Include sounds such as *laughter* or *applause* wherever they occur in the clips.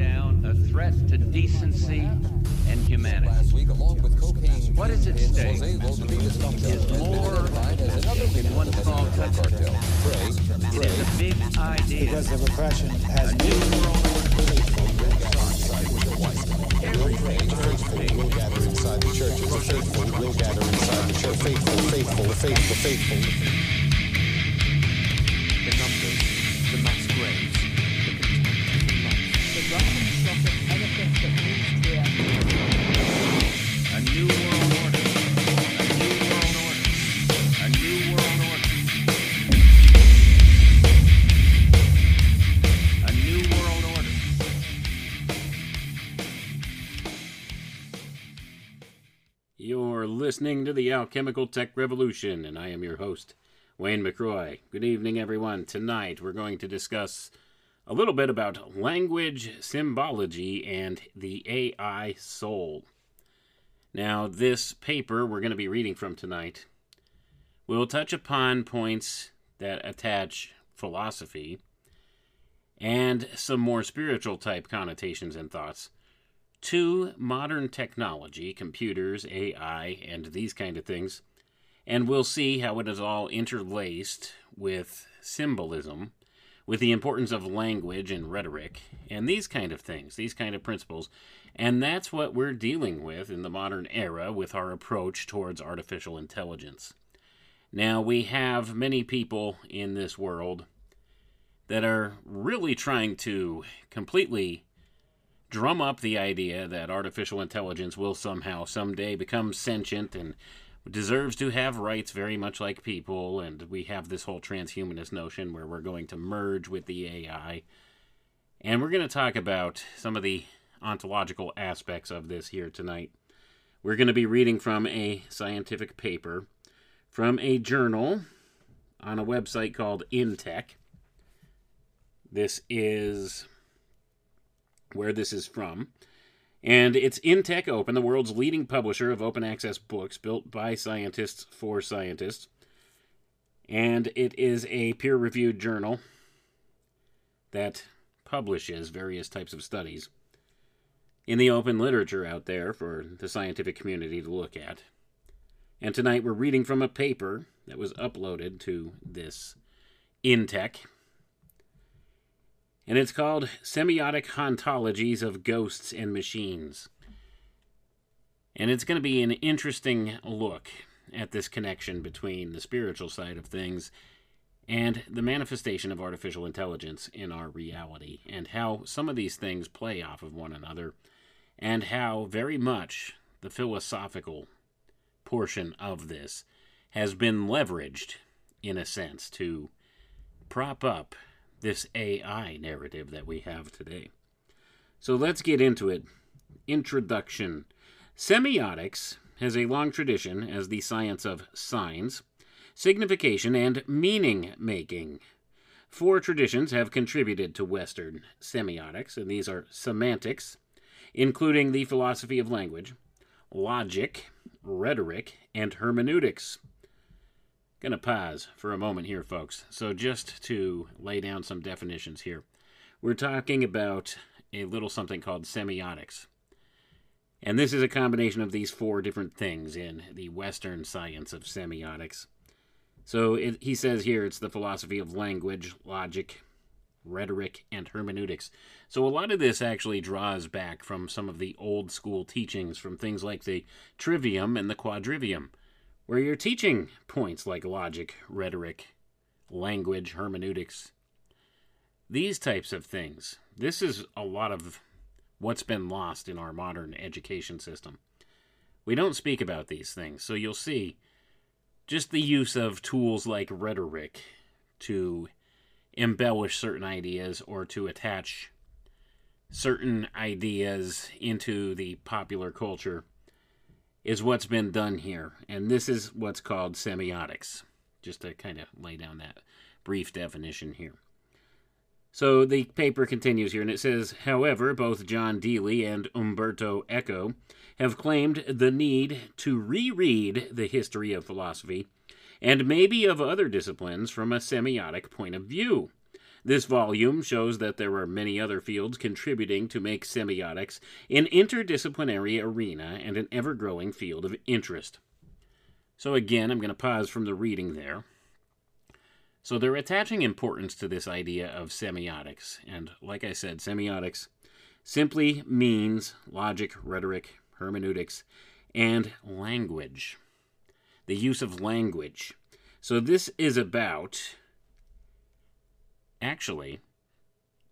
down a threat to decency and humanity. Last week, along with cocaine, What is at stake Jose Los Feliz is more identified than one small country. cartel. Pray, It pray. is a big idea. because the repression has A new world will gather inside the churches. The faithful will gather inside the church. Faithful, faithful, the faithful, faithful. The Alchemical Tech Revolution, and I am your host, Wayne McRoy. Good evening, everyone. Tonight we're going to discuss a little bit about language symbology and the AI soul. Now, this paper we're going to be reading from tonight will touch upon points that attach philosophy and some more spiritual type connotations and thoughts to modern technology, computers, AI, and these kind of things, and we'll see how it is all interlaced with symbolism, with the importance of language and rhetoric, and these kind of things, these kind of principles. And that's what we're dealing with in the modern era with our approach towards artificial intelligence. Now, we have many people in this world that are really trying to completely drum up the idea that artificial intelligence will somehow someday become sentient and deserves to have rights very much like people and we have this whole transhumanist notion where we're going to merge with the AI and we're going to talk about some of the ontological aspects of this here tonight. We're going to be reading from a scientific paper from a journal on a website called InTech. This is where this is from. And it's InTech Open, the world's leading publisher of open access books built by scientists for scientists. And it is a peer reviewed journal that publishes various types of studies in the open literature out there for the scientific community to look at. And tonight we're reading from a paper that was uploaded to this InTech and it's called Semiotic Hauntologies of Ghosts and Machines. And it's going to be an interesting look at this connection between the spiritual side of things and the manifestation of artificial intelligence in our reality, and how some of these things play off of one another, and how very much the philosophical portion of this has been leveraged, in a sense, to prop up this AI narrative that we have today. So let's get into it. Introduction Semiotics has a long tradition as the science of signs, signification, and meaning making. Four traditions have contributed to Western semiotics, and these are semantics, including the philosophy of language, logic, rhetoric, and hermeneutics. Going to pause for a moment here, folks. So, just to lay down some definitions here, we're talking about a little something called semiotics. And this is a combination of these four different things in the Western science of semiotics. So, it, he says here it's the philosophy of language, logic, rhetoric, and hermeneutics. So, a lot of this actually draws back from some of the old school teachings from things like the trivium and the quadrivium where you're teaching points like logic, rhetoric, language, hermeneutics, these types of things. This is a lot of what's been lost in our modern education system. We don't speak about these things, so you'll see just the use of tools like rhetoric to embellish certain ideas or to attach certain ideas into the popular culture is what's been done here. And this is what's called semiotics, just to kind of lay down that brief definition here. So the paper continues here, and it says, however, both John Deely and Umberto Eco have claimed the need to reread the history of philosophy and maybe of other disciplines from a semiotic point of view. This volume shows that there are many other fields contributing to make semiotics an interdisciplinary arena and an ever growing field of interest. So, again, I'm going to pause from the reading there. So, they're attaching importance to this idea of semiotics. And, like I said, semiotics simply means logic, rhetoric, hermeneutics, and language. The use of language. So, this is about actually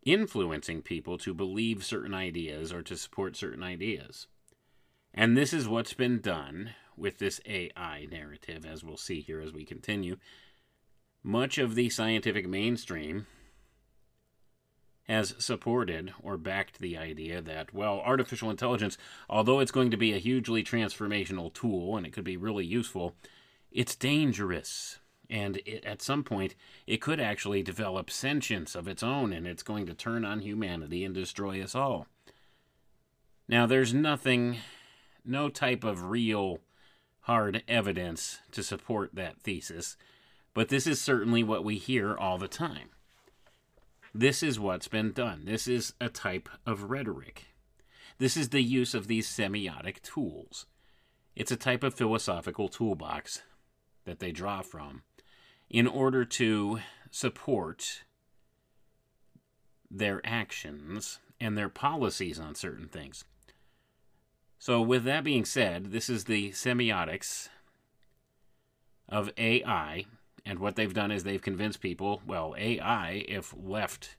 influencing people to believe certain ideas or to support certain ideas. And this is what's been done with this AI narrative, as we'll see here as we continue. Much of the scientific mainstream has supported or backed the idea that, well, artificial intelligence, although it's going to be a hugely transformational tool and it could be really useful, it's dangerous. And it, at some point, it could actually develop sentience of its own, and it's going to turn on humanity and destroy us all. Now, there's nothing, no type of real hard evidence to support that thesis, but this is certainly what we hear all the time. This is what's been done. This is a type of rhetoric. This is the use of these semiotic tools. It's a type of philosophical toolbox that they draw from in order to support their actions and their policies on certain things. So, with that being said, this is the semiotics of AI, and what they've done is they've convinced people well, AI, if left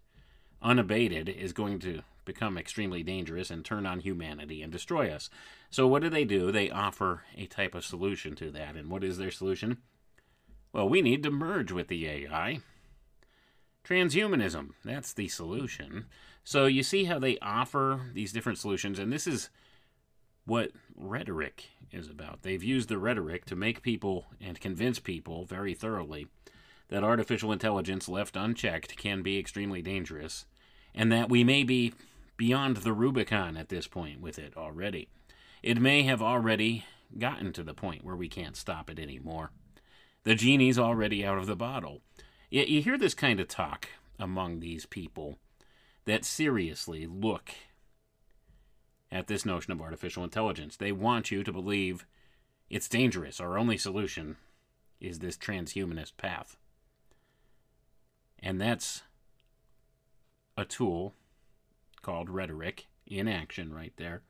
unabated, is going to become extremely dangerous and turn on humanity and destroy us. So, what do they do? They offer a type of solution to that. And what is their solution? Well, we need to merge with the AI. Transhumanism, that's the solution. So you see how they offer these different solutions, and this is what rhetoric is about. They've used the rhetoric to make people and convince people very thoroughly that artificial intelligence left unchecked can be extremely dangerous, and that we may be beyond the Rubicon at this point with it already. It may have already gotten to the point where we can't stop it anymore. The genie's already out of the bottle. Yet you hear this kind of talk among these people that seriously look at this notion of artificial intelligence. They want you to believe it's dangerous. Our only solution is this transhumanist path. And that's a tool called rhetoric in action right there.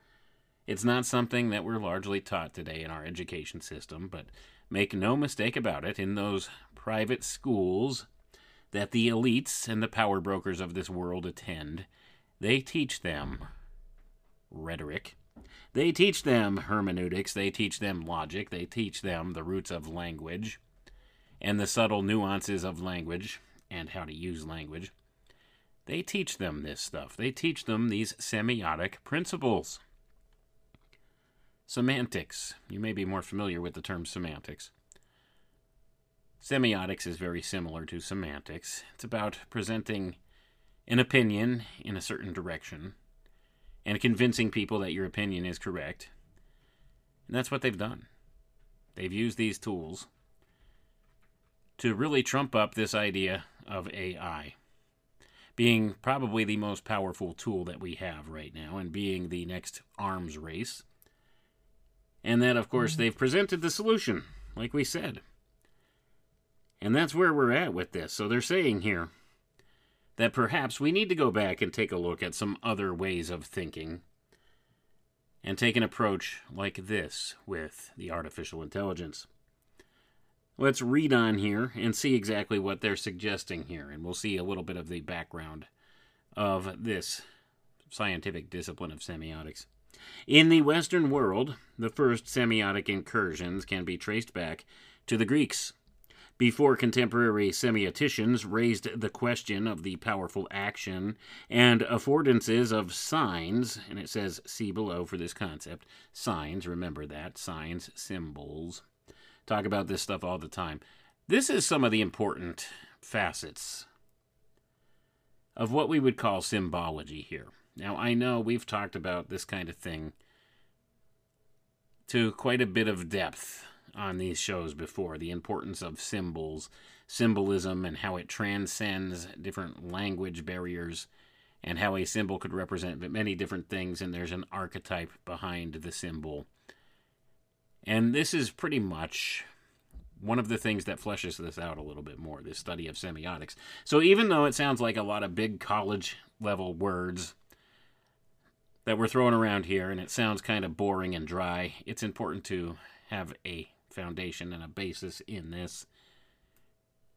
It's not something that we're largely taught today in our education system, but Make no mistake about it, in those private schools that the elites and the power brokers of this world attend, they teach them rhetoric. They teach them hermeneutics. They teach them logic. They teach them the roots of language and the subtle nuances of language and how to use language. They teach them this stuff. They teach them these semiotic principles. Semantics. You may be more familiar with the term semantics. Semiotics is very similar to semantics. It's about presenting an opinion in a certain direction and convincing people that your opinion is correct. And that's what they've done. They've used these tools to really trump up this idea of AI being probably the most powerful tool that we have right now and being the next arms race and that, of course, mm-hmm. they've presented the solution, like we said. And that's where we're at with this. So they're saying here that perhaps we need to go back and take a look at some other ways of thinking and take an approach like this with the artificial intelligence. Let's read on here and see exactly what they're suggesting here, and we'll see a little bit of the background of this scientific discipline of semiotics. In the Western world, the first semiotic incursions can be traced back to the Greeks. Before contemporary semioticians raised the question of the powerful action and affordances of signs, and it says see below for this concept. Signs, remember that. Signs, symbols. Talk about this stuff all the time. This is some of the important facets of what we would call symbology here. Now, I know we've talked about this kind of thing to quite a bit of depth on these shows before the importance of symbols, symbolism and how it transcends different language barriers and how a symbol could represent many different things and there's an archetype behind the symbol. And this is pretty much one of the things that fleshes this out a little bit more, this study of semiotics. So even though it sounds like a lot of big college level words that we're throwing around here and it sounds kind of boring and dry, it's important to have a foundation and a basis in this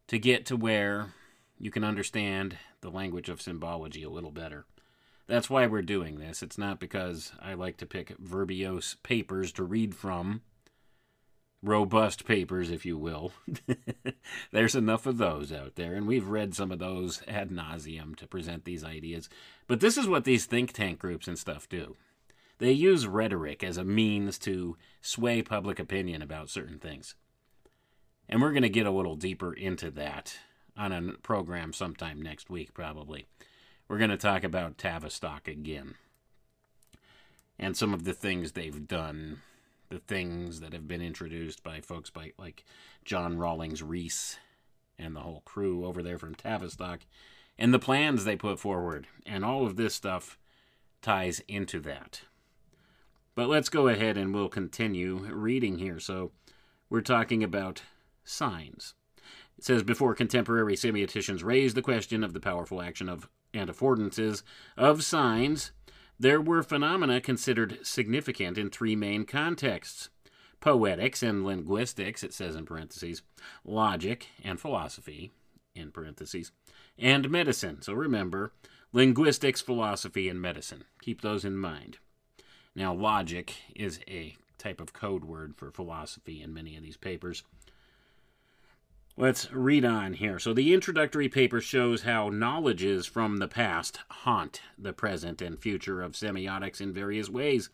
to get to where you can understand the language of symbology a little better. That's why we're doing this. It's not because I like to pick verbose papers to read from, robust papers, if you will. *laughs* There's enough of those out there, and we've read some of those ad nauseum to present these ideas. But this is what these think tank groups and stuff do. They use rhetoric as a means to sway public opinion about certain things. And we're going to get a little deeper into that on a program sometime next week, probably. We're going to talk about Tavistock again and some of the things they've done, the things that have been introduced by folks by like John Rawlings Rees and the whole crew over there from Tavistock, and the plans they put forward, and all of this stuff ties into that. But let's go ahead and we'll continue reading here. So we're talking about signs. It says before contemporary semioticians raised the question of the powerful action of and affordances of signs, there were phenomena considered significant in three main contexts poetics and linguistics, it says in parentheses, logic and philosophy, in parentheses, and medicine. So remember, linguistics, philosophy, and medicine. Keep those in mind. Now, logic is a type of code word for philosophy in many of these papers. Let's read on here. So, the introductory paper shows how knowledges from the past haunt the present and future of semiotics in various ways.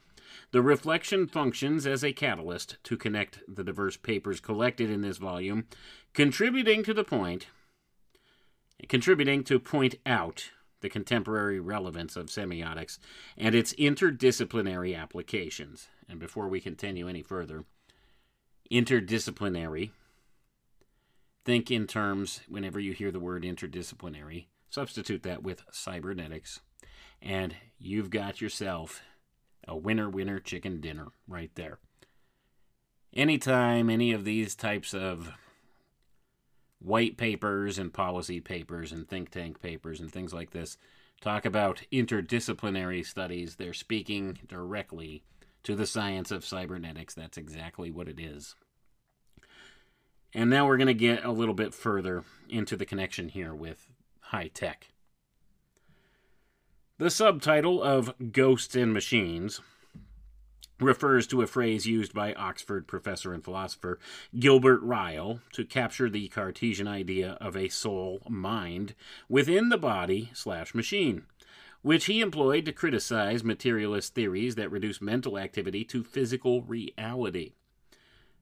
The reflection functions as a catalyst to connect the diverse papers collected in this volume, contributing to the point, contributing to point out the contemporary relevance of semiotics and its interdisciplinary applications. And before we continue any further, interdisciplinary think in terms, whenever you hear the word interdisciplinary, substitute that with cybernetics, and you've got yourself a winner winner chicken dinner right there. Anytime any of these types of white papers and policy papers and think tank papers and things like this talk about interdisciplinary studies, they're speaking directly to the science of cybernetics. That's exactly what it is. And now we're going to get a little bit further into the connection here with high tech. The subtitle of Ghosts and Machines refers to a phrase used by Oxford professor and philosopher Gilbert Ryle to capture the Cartesian idea of a soul mind within the body slash machine, which he employed to criticize materialist theories that reduce mental activity to physical reality.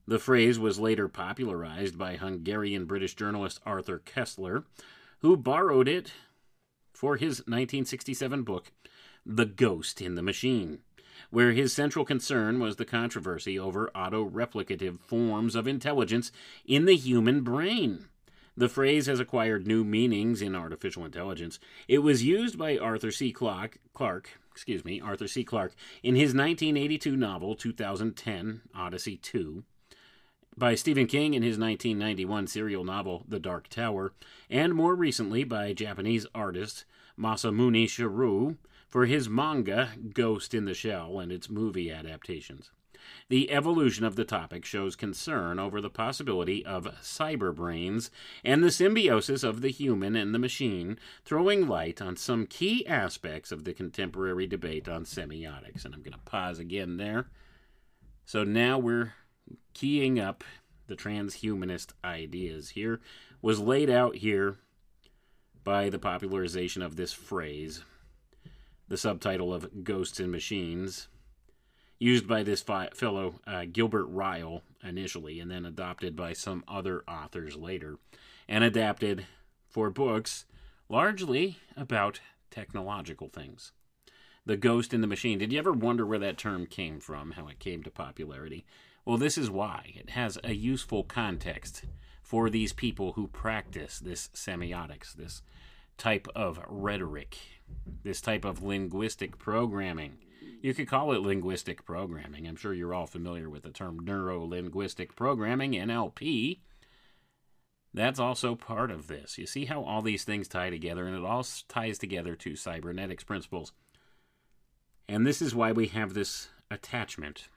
The phrase was later popularized by Hungarian British journalist Arthur Koestler, who borrowed it for his 1967 book, The Ghost in the Machine, where his central concern was the controversy over auto-replicative forms of intelligence in the human brain. The phrase has acquired new meanings in artificial intelligence. It was used by Arthur C. Clarke, excuse me, Arthur C. Clarke, in his 1982 novel 2010 Odyssey 2 by Stephen King in his 1991 serial novel The Dark Tower, and more recently by Japanese artist Masamune Shirow for his manga Ghost in the Shell and its movie adaptations. The evolution of the topic shows concern over the possibility of cyber brains and the symbiosis of the human and the machine, throwing light on some key aspects of the contemporary debate on semiotics. And I'm going to pause again there. So now we're keying up the transhumanist ideas here was laid out here by the popularization of this phrase, the subtitle of Ghosts and Machines, used by this fi- fellow uh, Gilbert Ryle initially, and then adopted by some other authors later, and adapted for books largely about technological things. The ghost in the machine. Did you ever wonder where that term came from, how it came to popularity? Well, this is why. It has a useful context for these people who practice this semiotics, this type of rhetoric, this type of linguistic programming. You could call it linguistic programming. I'm sure you're all familiar with the term neuro linguistic programming, NLP. That's also part of this. You see how all these things tie together, and it all ties together to cybernetics principles. And this is why we have this attachment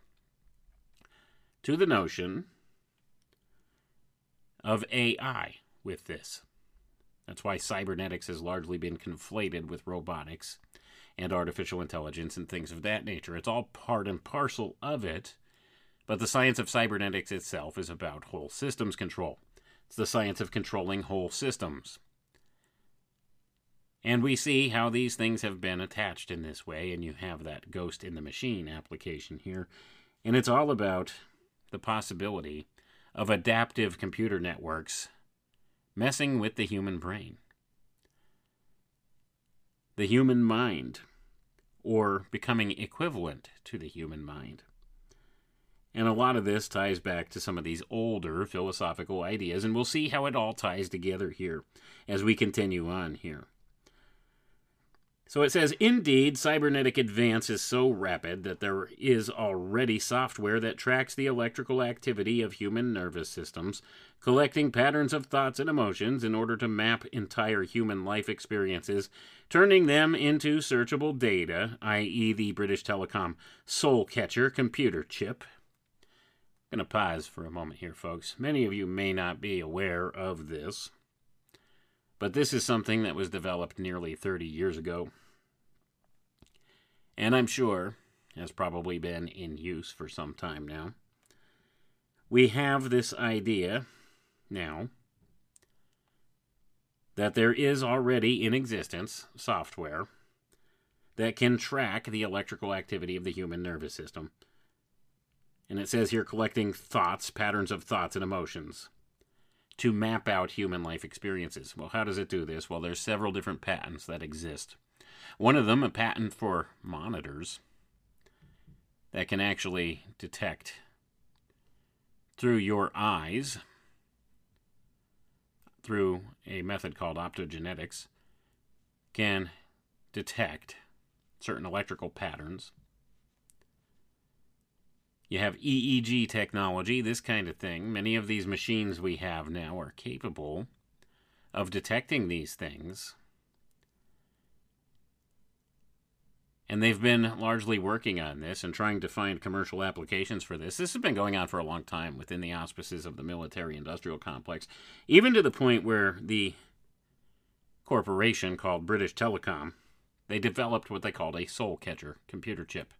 to the notion of AI with this. That's why cybernetics has largely been conflated with robotics and artificial intelligence and things of that nature. It's all part and parcel of it, but the science of cybernetics itself is about whole systems control. It's the science of controlling whole systems. And we see how these things have been attached in this way, and you have that ghost in the machine application here. And it's all about the possibility of adaptive computer networks messing with the human brain, the human mind, or becoming equivalent to the human mind. And a lot of this ties back to some of these older philosophical ideas, and we'll see how it all ties together here as we continue on here. So it says, indeed, cybernetic advance is so rapid that there is already software that tracks the electrical activity of human nervous systems, collecting patterns of thoughts and emotions in order to map entire human life experiences, turning them into searchable data, i.e., the British Telecom Soul Catcher computer chip. I'm going to pause for a moment here, folks. Many of you may not be aware of this. But this is something that was developed nearly 30 years ago. And I'm sure has probably been in use for some time now. We have this idea now that there is already in existence software that can track the electrical activity of the human nervous system. And it says here collecting thoughts, patterns of thoughts and emotions to map out human life experiences. Well, how does it do this? Well, there's several different patents that exist. One of them, a patent for monitors that can actually detect through your eyes through a method called optogenetics can detect certain electrical patterns. You have EEG technology, this kind of thing. Many of these machines we have now are capable of detecting these things. And they've been largely working on this and trying to find commercial applications for this. This has been going on for a long time within the auspices of the military industrial complex, even to the point where the corporation called British Telecom, they developed what they called a soul catcher computer chip.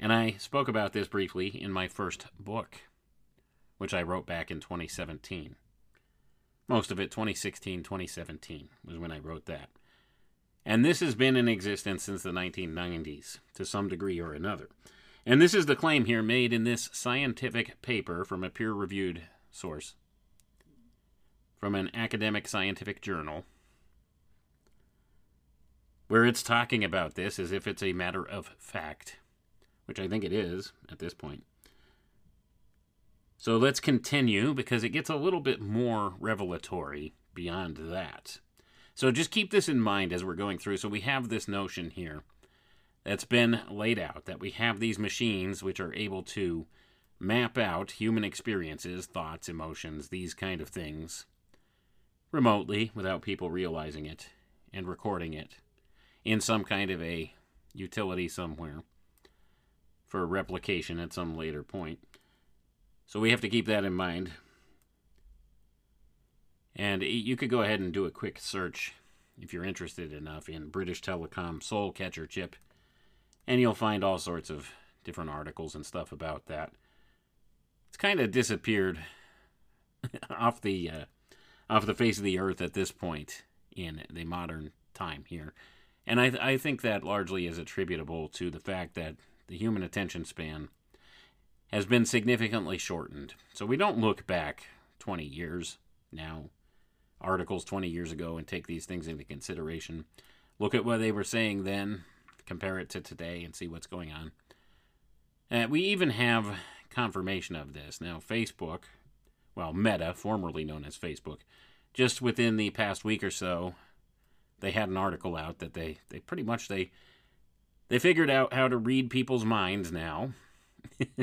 And I spoke about this briefly in my first book, which I wrote back in 2017. Most of it 2016, 2017 was when I wrote that. And this has been in existence since the 1990s, to some degree or another. And this is the claim here made in this scientific paper from a peer reviewed source, from an academic scientific journal, where it's talking about this as if it's a matter of fact, which I think it is at this point. So let's continue because it gets a little bit more revelatory beyond that. So just keep this in mind as we're going through. So we have this notion here that's been laid out that we have these machines which are able to map out human experiences, thoughts, emotions, these kind of things remotely without people realizing it and recording it in some kind of a utility somewhere for replication at some later point. So we have to keep that in mind. And you could go ahead and do a quick search if you're interested enough in British Telecom Soul Catcher chip, and you'll find all sorts of different articles and stuff about that. It's kind of disappeared *laughs* off the uh, off the face of the earth at this point in the modern time here, and I, I think that largely is attributable to the fact that the human attention span has been significantly shortened. So we don't look back 20 years now articles 20 years ago and take these things into consideration. Look at what they were saying then, compare it to today, and see what's going on. Uh, we even have confirmation of this. Now, Facebook, well, Meta, formerly known as Facebook, just within the past week or so, they had an article out that they, they pretty much they they figured out how to read people's minds now. *laughs*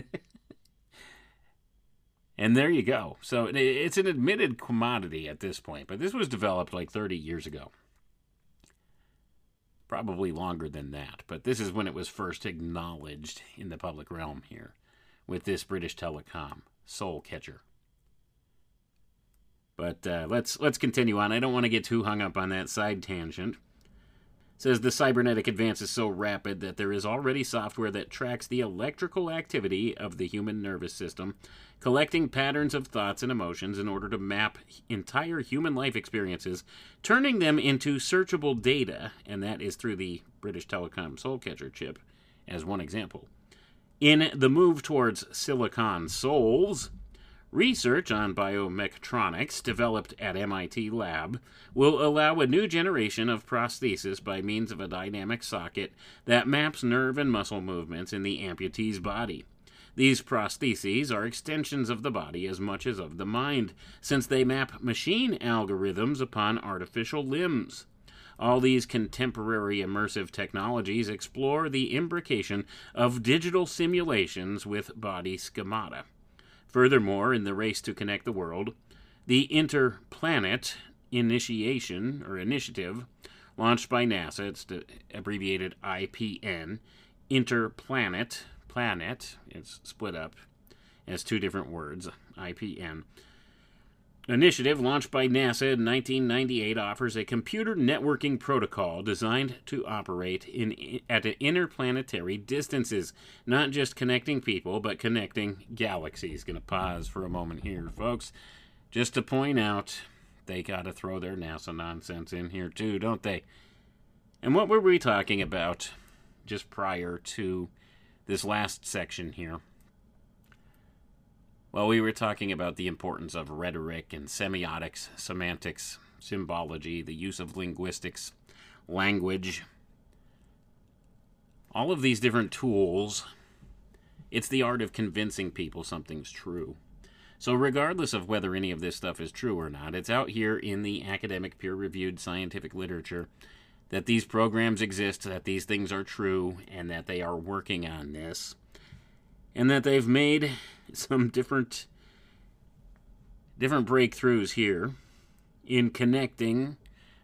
and there you go. So it's an admitted commodity at this point, but this was developed like 30 years ago. Probably longer than that, but this is when it was first acknowledged in the public realm here with this British Telecom Soul Catcher. But uh, let's let's continue on. I don't want to get too hung up on that side tangent. Says the cybernetic advance is so rapid that there is already software that tracks the electrical activity of the human nervous system, collecting patterns of thoughts and emotions in order to map entire human life experiences, turning them into searchable data, and that is through the British Telecom Soulcatcher chip, as one example. In the move towards silicon souls, Research on biomechatronics developed at MIT Lab will allow a new generation of prosthesis by means of a dynamic socket that maps nerve and muscle movements in the amputee's body. These prostheses are extensions of the body as much as of the mind, since they map machine algorithms upon artificial limbs. All these contemporary immersive technologies explore the imbrication of digital simulations with body schemata. Furthermore, in the race to connect the world, the Interplanet Initiation or Initiative, launched by NASA, it's abbreviated IPN, Interplanet, planet, it's split up as two different words, IPN. Initiative launched by NASA in 1998 offers a computer networking protocol designed to operate in at interplanetary distances, not just connecting people, but connecting galaxies. Going to pause for a moment here, folks, just to point out they got to throw their NASA nonsense in here too, don't they? And what were we talking about just prior to this last section here? Well, we were talking about the importance of rhetoric and semiotics, semantics, symbology, the use of linguistics, language. All of these different tools, it's the art of convincing people something's true. So, regardless of whether any of this stuff is true or not, it's out here in the academic, peer reviewed scientific literature that these programs exist, that these things are true, and that they are working on this and that they've made *laughs* some different different breakthroughs here in connecting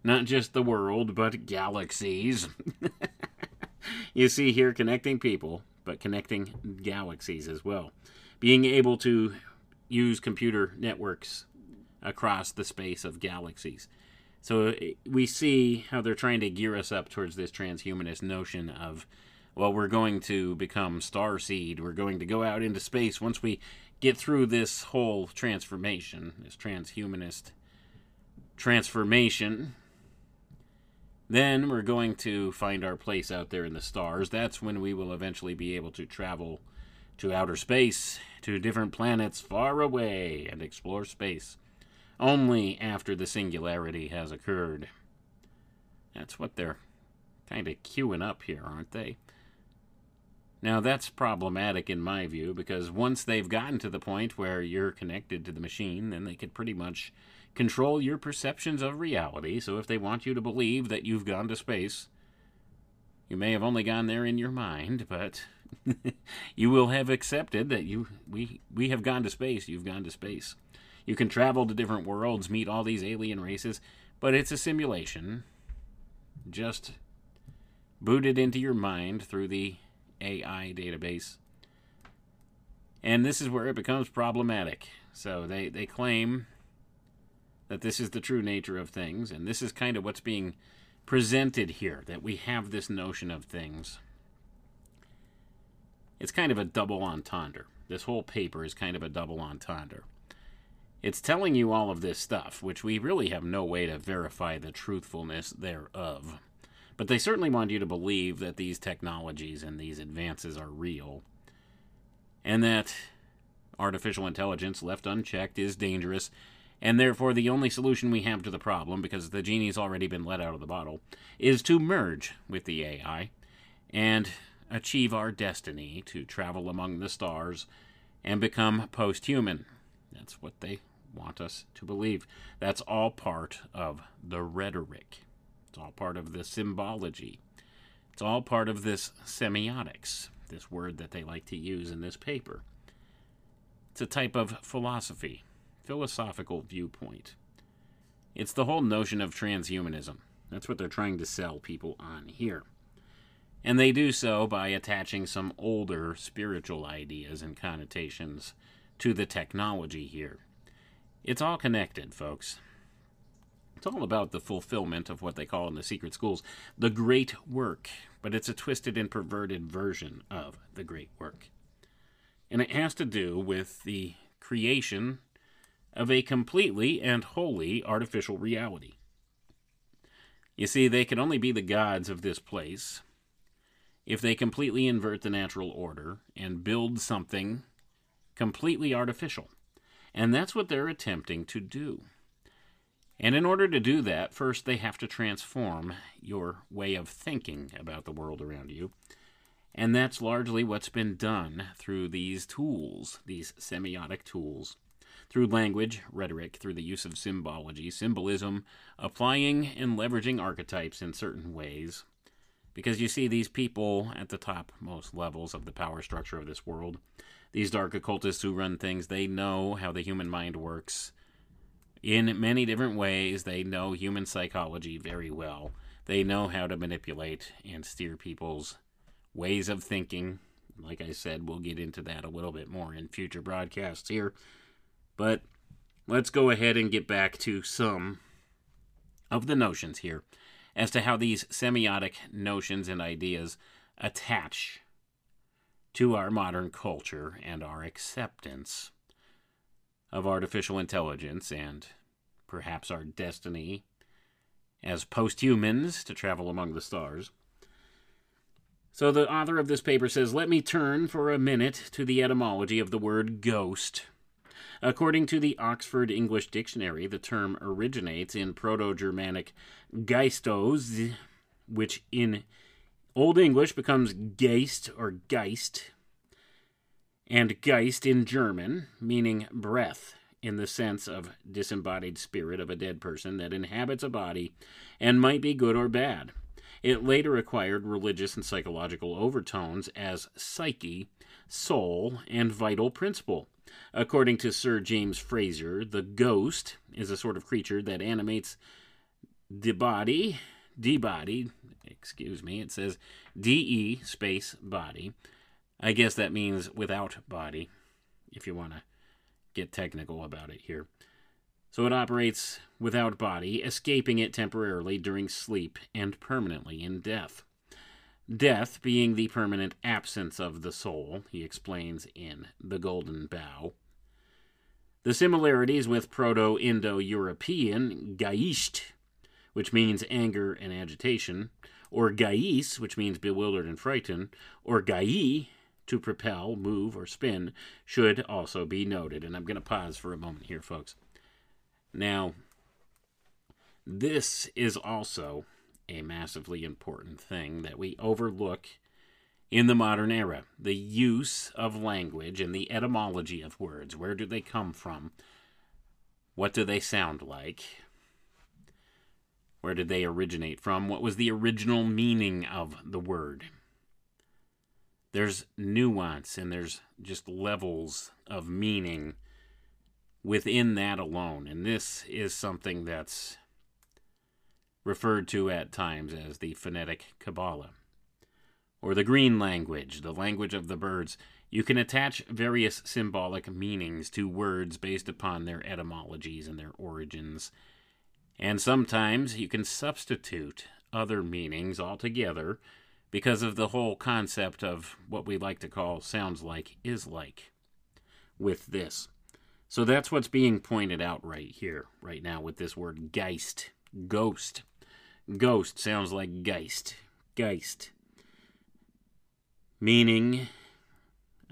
not just the world but galaxies. *laughs* you see here connecting people, but connecting galaxies as well. Being able to use computer networks across the space of galaxies. So eh, we see how they're trying to gear us up towards this transhumanist notion of well, we're going to become star seed. We're going to go out into space once we get through this whole transformation, this transhumanist transformation. Then we're going to find our place out there in the stars. That's when we will eventually be able to travel to outer space, to different planets far away, and explore space. Only after the singularity has occurred. That's what they're kind of queuing up here, aren't they? Now, that's problematic in my view because once they've gotten to the point where you're connected to the machine, then they could pretty much control your perceptions of reality. So, if they want you to believe that you've gone to space, you may have only gone there in your mind, but *laughs* you will have accepted that you we we have gone to space. You've gone to space. You can travel to different worlds, meet all these alien races, but it's a simulation. Just booted into your mind through the AI database. And this is where it becomes problematic. So they, they claim that this is the true nature of things, and this is kind of what's being presented here that we have this notion of things. It's kind of a double entendre. This whole paper is kind of a double entendre. It's telling you all of this stuff, which we really have no way to verify the truthfulness thereof. But they certainly want you to believe that these technologies and these advances are real, and that artificial intelligence left unchecked is dangerous, and therefore the only solution we have to the problem, because the genie's already been let out of the bottle, is to merge with the AI and achieve our destiny to travel among the stars and become post human. That's what they want us to believe. That's all part of the rhetoric, all part of the symbology, it's all part of this semiotics, this word that they like to use in this paper. It's a type of philosophy, philosophical viewpoint. It's the whole notion of transhumanism. That's what they're trying to sell people on here. And they do so by attaching some older spiritual ideas and connotations to the technology here. It's all connected, folks. It's all about the fulfillment of what they call in the secret schools the great work, but it's a twisted and perverted version of the great work. And it has to do with the creation of a completely and wholly artificial reality. You see, they can only be the gods of this place if they completely invert the natural order and build something completely artificial. And that's what they're attempting to do. And in order to do that, first they have to transform your way of thinking about the world around you. And that's largely what's been done through these tools, these semiotic tools, through language, rhetoric, through the use of symbology, symbolism, applying and leveraging archetypes in certain ways. Because you see, these people at the top most levels of the power structure of this world, these dark occultists who run things, they know how the human mind works. In many different ways, they know human psychology very well. They know how to manipulate and steer people's ways of thinking. Like I said, we'll get into that a little bit more in future broadcasts here. But let's go ahead and get back to some of the notions here as to how these semiotic notions and ideas attach to our modern culture and our acceptance of artificial intelligence and perhaps our destiny as posthumans to travel among the stars. So, the author of this paper says, Let me turn for a minute to the etymology of the word ghost. According to the Oxford English Dictionary, the term originates in Proto Germanic geistos, which in Old English becomes Geist or Geist, and Geist in German, meaning breath, in the sense of disembodied spirit of a dead person that inhabits a body and might be good or bad. It later acquired religious and psychological overtones as psyche, soul, and vital principle. According to Sir James Frazer, the ghost is a sort of creature that animates the body, the body, excuse me, it says DE space body. I guess that means without body, if you want to get technical about it here. So it operates without body, escaping it temporarily during sleep and permanently in death. Death being the permanent absence of the soul, he explains in The Golden Bough. The similarities with Proto Indo European Geist, which means anger and agitation, or Gais, which means bewildered and frightened, or Gai, to propel, move, or spin, should also be noted. And I'm going to pause for a moment here, folks. Now, this is also a massively important thing that we overlook in the modern era the use of language and the etymology of words. Where do they come from? What do they sound like? Where did they originate from? What was the original meaning of the word? There's nuance and there's just levels of meaning within that alone. And this is something that's referred to at times as the phonetic Kabbalah, or the green language, the language of the birds. You can attach various symbolic meanings to words based upon their etymologies and their origins, and sometimes you can substitute other meanings altogether because of the whole concept of what we like to call sounds like is like with this. So that's what's being pointed out right here, right now, with this word Geist, ghost. Ghost sounds like Geist, Geist. Meaning,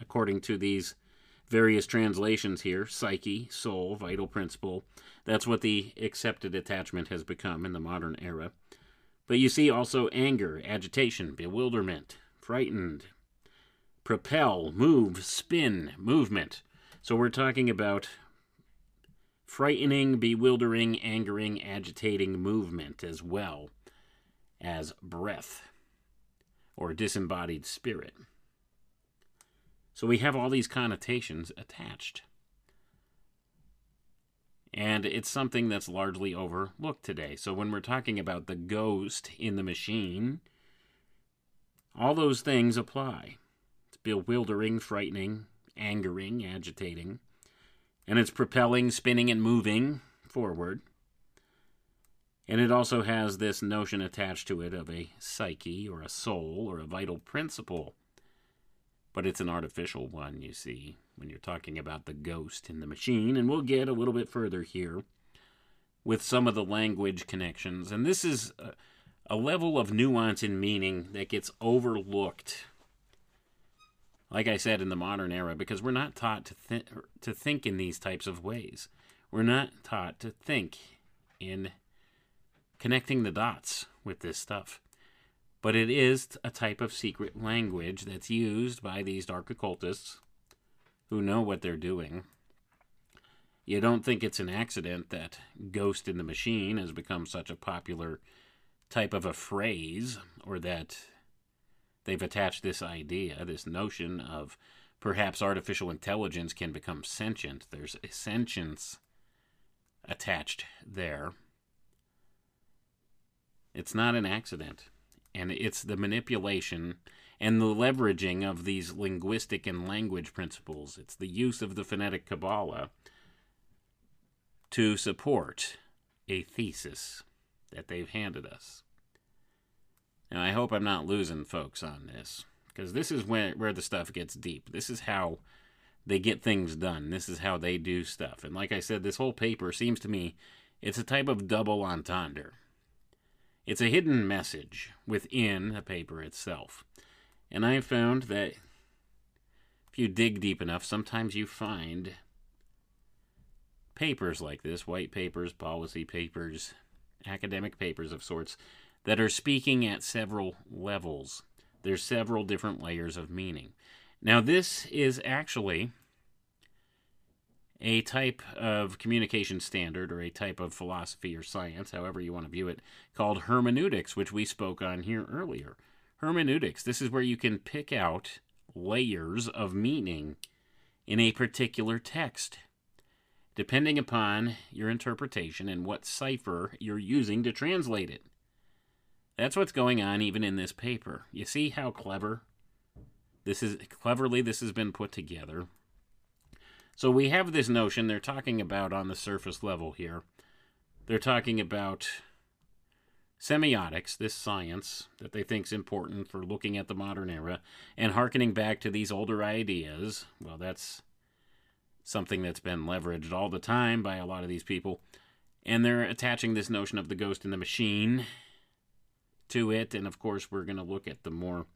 according to these various translations here, psyche, soul, vital principle. That's what the accepted attachment has become in the modern era. But you see also anger, agitation, bewilderment, frightened, propel, move, spin, movement. So we're talking about frightening, bewildering, angering, agitating movement as well as breath or disembodied spirit. So we have all these connotations attached. And it's something that's largely overlooked today. So when we're talking about the ghost in the machine, all those things apply. It's bewildering, frightening, angering, agitating. And it's propelling, spinning, and moving forward. And it also has this notion attached to it of a psyche or a soul or a vital principle. But it's an artificial one, you see, when you're talking about the ghost in the machine. And we'll get a little bit further here with some of the language connections. And this is a, a level of nuance in meaning that gets overlooked. Like I said, in the modern era, because we're not taught to, th- to think in these types of ways. We're not taught to think in connecting the dots with this stuff. But it is a type of secret language that's used by these dark occultists who know what they're doing. You don't think it's an accident that ghost in the machine has become such a popular type of a phrase, or that they've attached this idea, this notion of perhaps artificial intelligence can become sentient. There's a sentience attached there. It's not an accident. And it's the manipulation and the leveraging of these linguistic and language principles. It's the use of the phonetic Kabbalah to support a thesis that they've handed us. Now, I hope I'm not losing folks on this, because this is where, where the stuff gets deep. This is how they get things done. This is how they do stuff. And like I said, this whole paper seems to me it's a type of double entendre. It's a hidden message within the paper itself. And I have found that if you dig deep enough, sometimes you find papers like this white papers, policy papers, academic papers of sorts that are speaking at several levels. There's several different layers of meaning. Now, this is actually a type of communication standard or a type of philosophy or science, however you want to view it, called hermeneutics, which we spoke on here earlier. Hermeneutics, this is where you can pick out layers of meaning in a particular text, depending upon your interpretation and what cipher you're using to translate it. That's what's going on even in this paper. You see how clever this is cleverly this has been put together. So we have this notion they're talking about on the surface level here. They're talking about semiotics, this science that they think is important for looking at the modern era and harkening back to these older ideas. Well, that's something that's been leveraged all the time by a lot of these people. And they're attaching this notion of the ghost in the machine to it. And of course, we're going to look at the more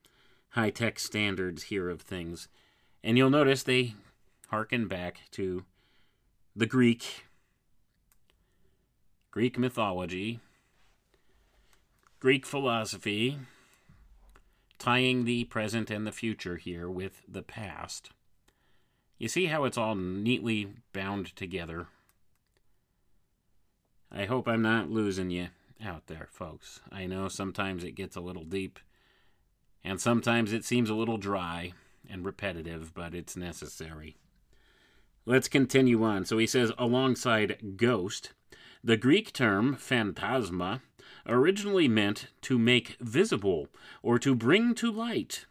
high tech standards here of things. And you'll notice they harken back to the Greek, Greek mythology, Greek philosophy, tying the present and the future here with the past. You see how it's all neatly bound together. I hope I'm not losing you out there, folks. I know sometimes it gets a little deep, and sometimes it seems a little dry and repetitive, but it's necessary. Let's continue on. So he says, alongside ghost, the Greek term phantasma originally meant to make visible or to bring to light,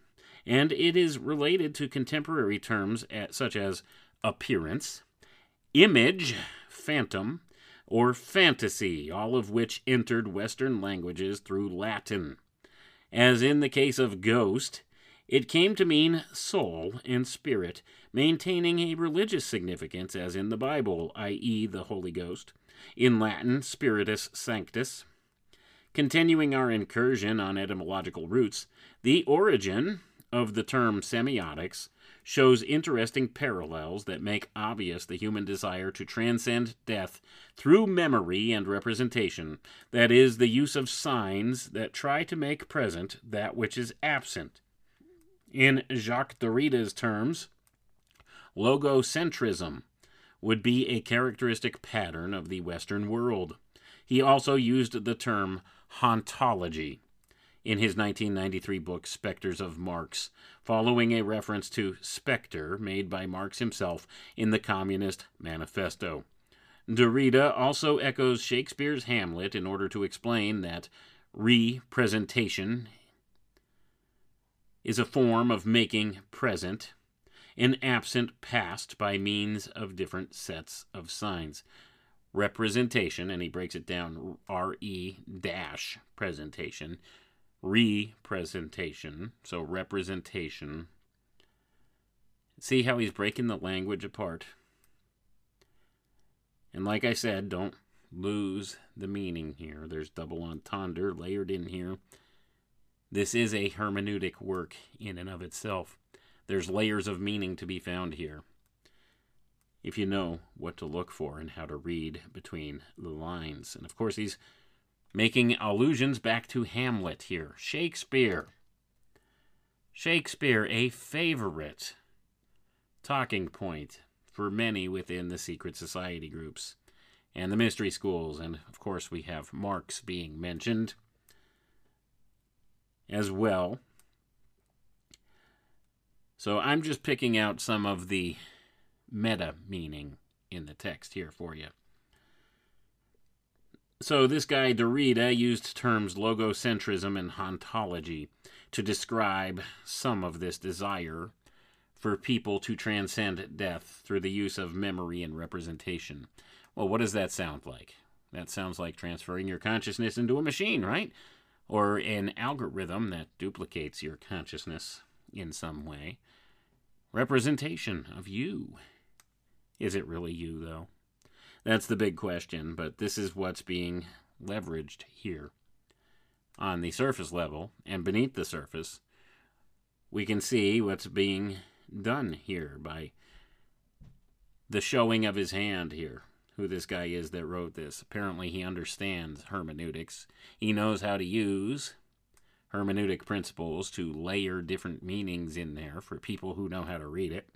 and it is related to contemporary terms such as appearance, image, phantom, or fantasy, all of which entered Western languages through Latin. As in the case of ghost, it came to mean soul and spirit, maintaining a religious significance as in the Bible, i.e., the Holy Ghost, in Latin, Spiritus Sanctus. Continuing our incursion on etymological roots, the origin of the term semiotics shows interesting parallels that make obvious the human desire to transcend death through memory and representation, that is, the use of signs that try to make present that which is absent In Jacques Derrida's terms, logocentrism would be a characteristic pattern of the Western world. He also used the term hauntology in his 1993 book Spectres of Marx, following a reference to spectre made by Marx himself in the Communist Manifesto. Derrida also echoes Shakespeare's Hamlet in order to explain that representation is a form of making present an absent past by means of different sets of signs. Representation, and he breaks it down RE dash presentation, representation, so representation. See how he's breaking the language apart. And like I said, don't lose the meaning here. There's double entendre layered in here. This is a hermeneutic work in and of itself. There's layers of meaning to be found here. If you know what to look for and how to read between the lines. And of course, he's making allusions back to Hamlet here. Shakespeare. Shakespeare, a favorite talking point for many within the secret society groups and the mystery schools. And of course, we have Marx being mentioned as well. So I'm just picking out some of the meta meaning in the text here for you. So this guy Derrida used terms logocentrism and hauntology to describe some of this desire for people to transcend death through the use of memory and representation. Well, what does that sound like? That sounds like transferring your consciousness into a machine, right? Or an algorithm that duplicates your consciousness in some way. Representation of you. Is it really you, though? That's the big question, but this is what's being leveraged here. On the surface level and beneath the surface, we can see what's being done here by the showing of his hand here. Who this guy is that wrote this. Apparently, he understands hermeneutics. He knows how to use hermeneutic principles to layer different meanings in there for people who know how to read it.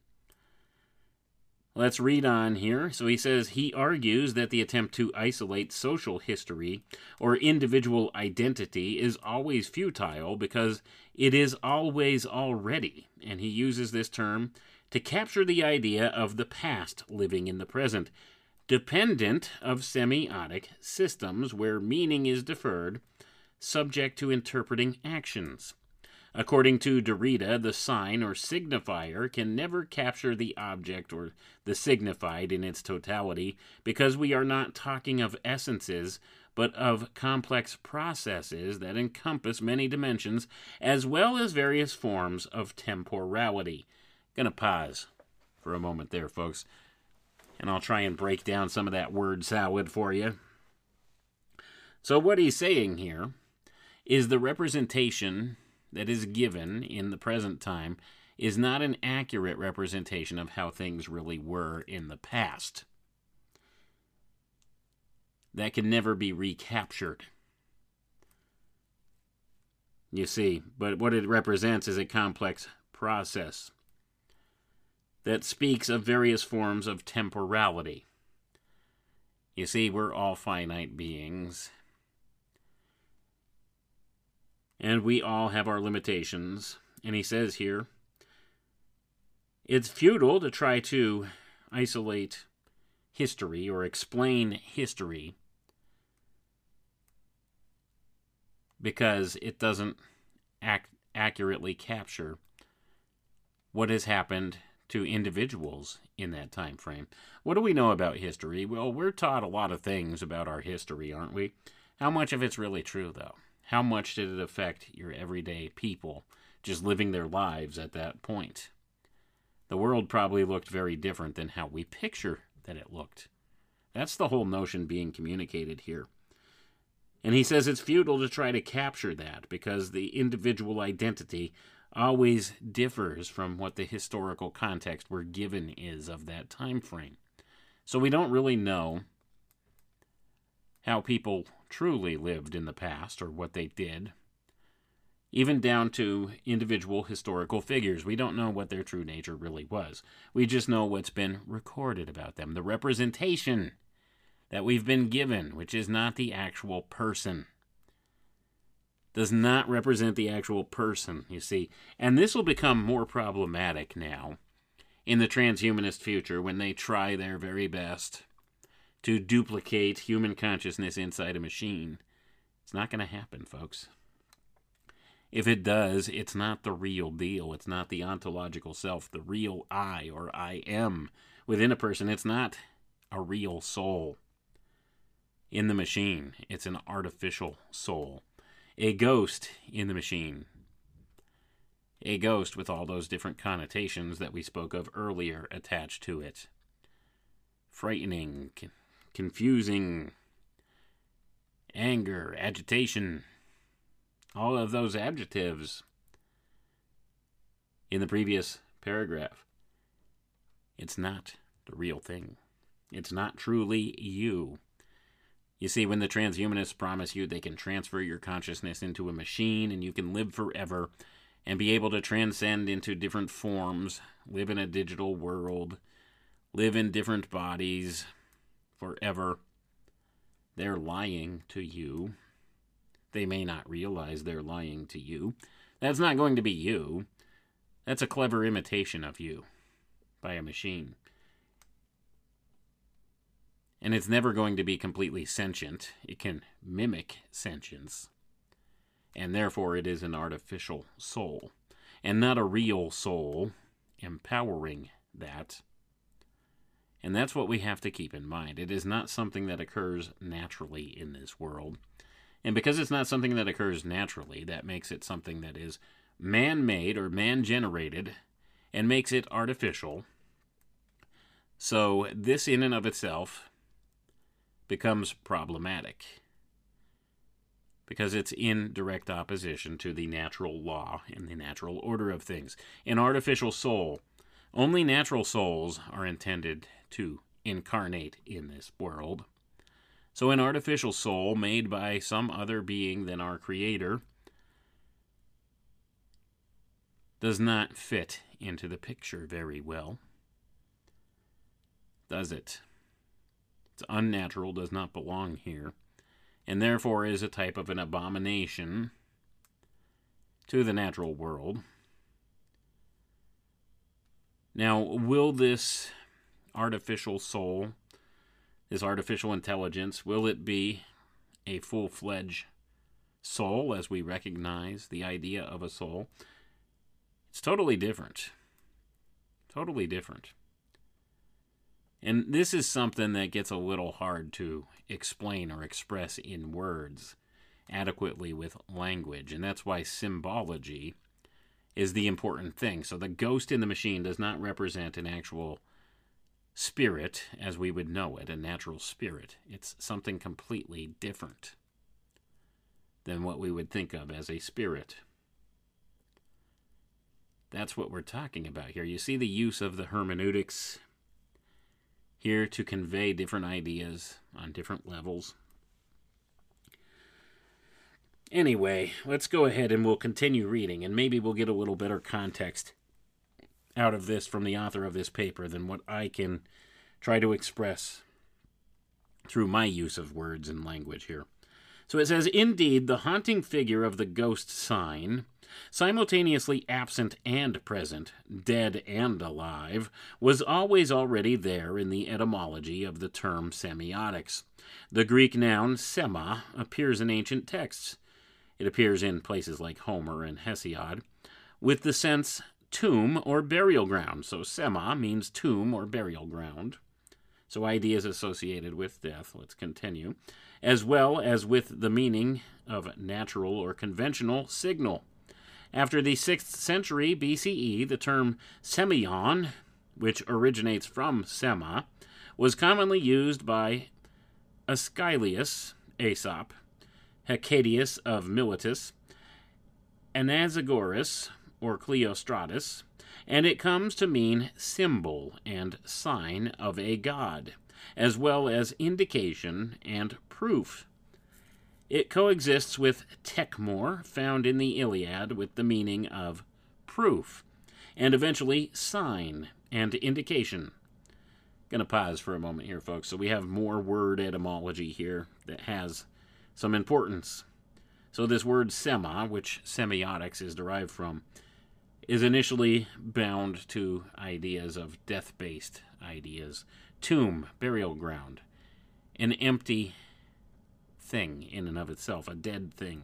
Let's read on here. So he says he argues that the attempt to isolate social history or individual identity is always futile because it is always already. And he uses this term to capture the idea of the past living in the present, dependent of semiotic systems where meaning is deferred, subject to interpreting actions. According to Derrida, the sign or signifier can never capture the object or the signified in its totality because we are not talking of essences, but of complex processes that encompass many dimensions as well as various forms of temporality. Gonna pause for a moment there, folks, and I'll try and break down some of that word salad for you. So, what he's saying here is the representation that is given in the present time is not an accurate representation of how things really were in the past. That can never be recaptured. You see, but what it represents is a complex process that speaks of various forms of temporality. You see, we're all finite beings, and we all have our limitations. And he says here it's futile to try to isolate history or explain history because it doesn't accurately capture what has happened to individuals in that time frame. What do we know about history? Well, we're taught a lot of things about our history, aren't we? How much of it's really true though? How much did it affect your everyday people just living their lives at that point? The world probably looked very different than how we picture that it looked. That's the whole notion being communicated here. And he says it's futile to try to capture that because the individual identity always differs from what the historical context we're given is of that time frame. So we don't really know how people truly lived in the past or what they did. even down to individual historical figures. We don't know what their true nature really was. We just know what's been recorded about them, the representation that we've been given, which is not the actual person. Does not represent the actual person, you see. And this will become more problematic now in the transhumanist future when they try their very best to duplicate human consciousness inside a machine. It's not going to happen, folks. If it does, it's not the real deal. It's not the ontological self, the real I or I am within a person. It's not a real soul in the machine, it's an artificial soul. A ghost in the machine. A ghost with all those different connotations that we spoke of earlier attached to it. Frightening, con- confusing, anger, agitation, all of those adjectives in the previous paragraph. It's not the real thing. It's not truly you. You see, when the transhumanists promise you they can transfer your consciousness into a machine and you can live forever and be able to transcend into different forms, live in a digital world, live in different bodies forever, they're lying to you. They may not realize they're lying to you. That's not going to be you. That's a clever imitation of you by a machine. And it's never going to be completely sentient. It can mimic sentience. And therefore, it is an artificial soul, and not a real soul empowering that. And that's what we have to keep in mind. It is not something that occurs naturally in this world. And because it's not something that occurs naturally, that makes it something that is man made or man generated and makes it artificial. So, this in and of itself becomes problematic because it's in direct opposition to the natural law and the natural order of things. An artificial soul, only natural souls are intended to incarnate in this world. So, an artificial soul made by some other being than our Creator does not fit into the picture very well. Does it? It's unnatural, does not belong here, and therefore is a type of an abomination to the natural world. Now, will this artificial soul, this artificial intelligence, will it be a full fledged soul as we recognize the idea of a soul? It's totally different. Totally different. And this is something that gets a little hard to explain or express in words adequately with language. And that's why symbology is the important thing. So the ghost in the machine does not represent an actual spirit as we would know it, a natural spirit. It's something completely different than what we would think of as a spirit. That's what we're talking about here. You see the use of the hermeneutics here to convey different ideas on different levels. Anyway, let's go ahead and we'll continue reading, and maybe we'll get a little better context out of this from the author of this paper than what I can try to express through my use of words and language here. So it says, Indeed, the haunting figure of the ghost sign, simultaneously absent and present, dead and alive, was always already there in the etymology of the term semiotics. The Greek noun sema appears in ancient texts. It appears in places like Homer and Hesiod, with the sense tomb or burial ground. So sema means tomb or burial ground. So ideas associated with death. Let's continue. As well as with the meaning of natural or conventional signal. After the 6th century BCE, the term semeion, which originates from sema, was commonly used by Aeschylus, Aesop, Hecatæus of Miletus, Anaxagoras, or Cleostratus, and it comes to mean symbol and sign of a god, as well as indication and proof. It coexists with tekmor, found in the Iliad, with the meaning of proof, and eventually sign and indication. Gonna pause for a moment here, folks. So we have more word etymology here that has some importance. So this word sema, which semiotics is derived from, is initially bound to ideas of death-based ideas. Tomb, burial ground, an empty thing in and of itself, a dead thing.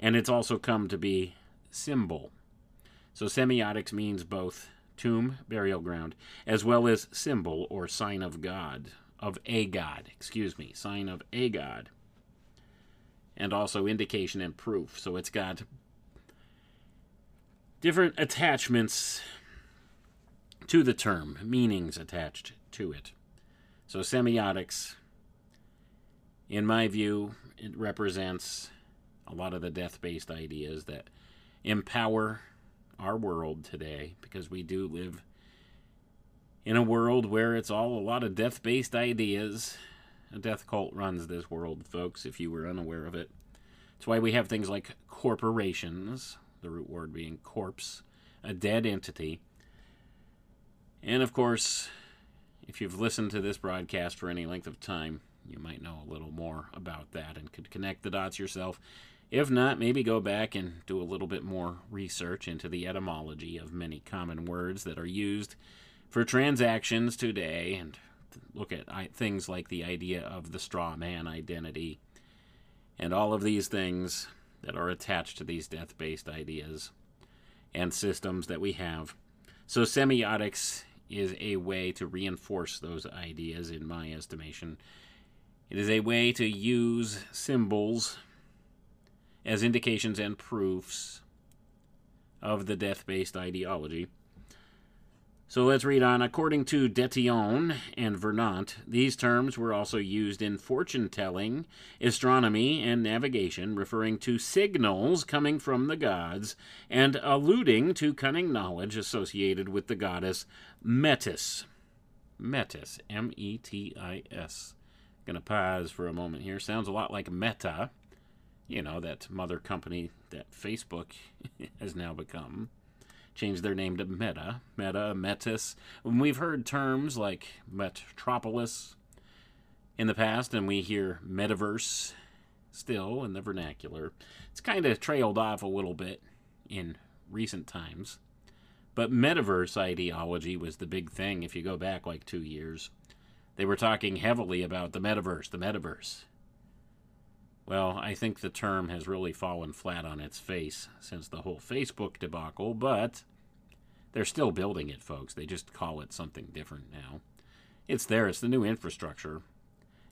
And it's also come to be symbol. So semiotics means both tomb, burial ground, as well as symbol or sign of God, of a God, excuse me, sign of a God. And also indication and proof. So it's got different attachments to the term, meanings attached to it. So semiotics, in my view, it represents a lot of the death based ideas that empower our world today because we do live in a world where it's all a lot of death based ideas. A death cult runs this world, folks, if you were unaware of it. That's why we have things like corporations, the root word being corpse, a dead entity. And of course, if you've listened to this broadcast for any length of time, you might know a little more about that and could connect the dots yourself. If not, maybe go back and do a little bit more research into the etymology of many common words that are used for transactions today and look at things like the idea of the straw man identity and all of these things that are attached to these death based ideas and systems that we have. So, semiotics is a way to reinforce those ideas, in my estimation. It is a way to use symbols as indications and proofs of the death based ideology. So let's read on. According to Detienne and Vernant, these terms were also used in fortune telling, astronomy, and navigation, referring to signals coming from the gods and alluding to cunning knowledge associated with the goddess Metis. Metis, M E T I S. Gonna pause for a moment here. Sounds a lot like Meta, you know, that mother company that Facebook *laughs* has now become changed their name to Meta, Meta, Metis. We've heard terms like Metropolis in the past, and we hear Metaverse still in the vernacular, it's kind of trailed off a little bit in recent times. But Metaverse ideology was the big thing if you go back like two years. They were talking heavily about the Metaverse, the Metaverse. Well, I think the term has really fallen flat on its face since the whole Facebook debacle, but they're still building it, folks. They just call it something different now. It's there, it's the new infrastructure.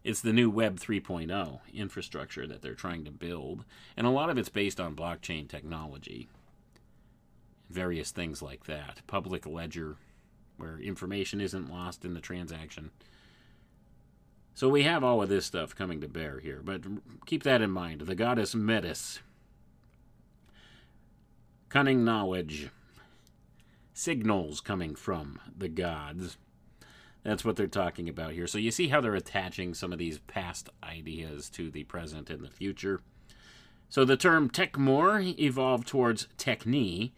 It's the new Web 3.0 infrastructure that they're trying to build, and a lot of it's based on blockchain technology. Various things like that. Public ledger, where information isn't lost in the transaction. So we have all of this stuff coming to bear here, but keep that in mind. The goddess Metis, cunning knowledge, signals coming from the gods. That's what they're talking about here. So you see how they're attaching some of these past ideas to the present and the future. So the term tekmor evolved towards techne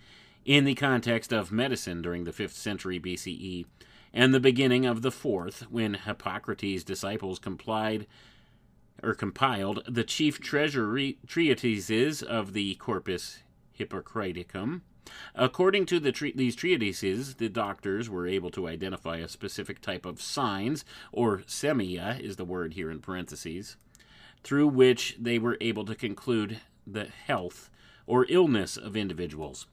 in the context of medicine during the 5th century BCE and the beginning of the fourth, when Hippocrates' disciples complied or compiled the chief treasury treatises of the Corpus Hippocraticum. According to the these treatises, the doctors were able to identify a specific type of signs, or semia is the word here in parentheses, through which they were able to conclude the health or illness of individuals.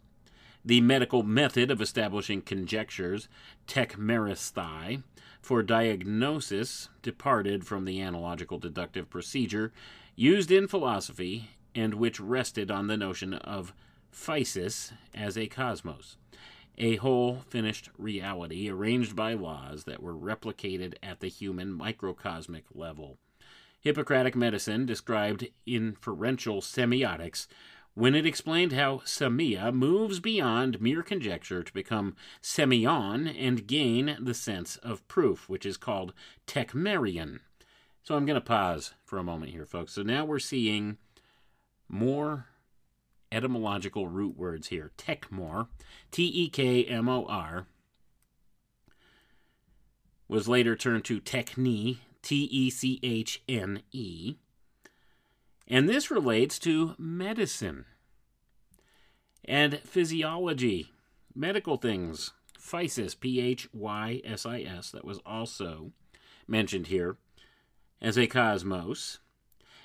The medical method of establishing conjectures, tekmeristhai, for diagnosis departed from the analogical deductive procedure used in philosophy and which rested on the notion of physis as a cosmos, a whole finished reality arranged by laws that were replicated at the human microcosmic level. Hippocratic medicine described inferential semiotics when it explained how semia moves beyond mere conjecture to become semeion and gain the sense of proof, which is called tekmerion. So I'm going to pause for a moment here, folks. So now we're seeing more etymological root words here. Tekmor, T E K M O R, was later turned to techne, T E C H N E. And this relates to medicine and physiology, medical things. Physis, P H Y S I S, that was also mentioned here as a cosmos.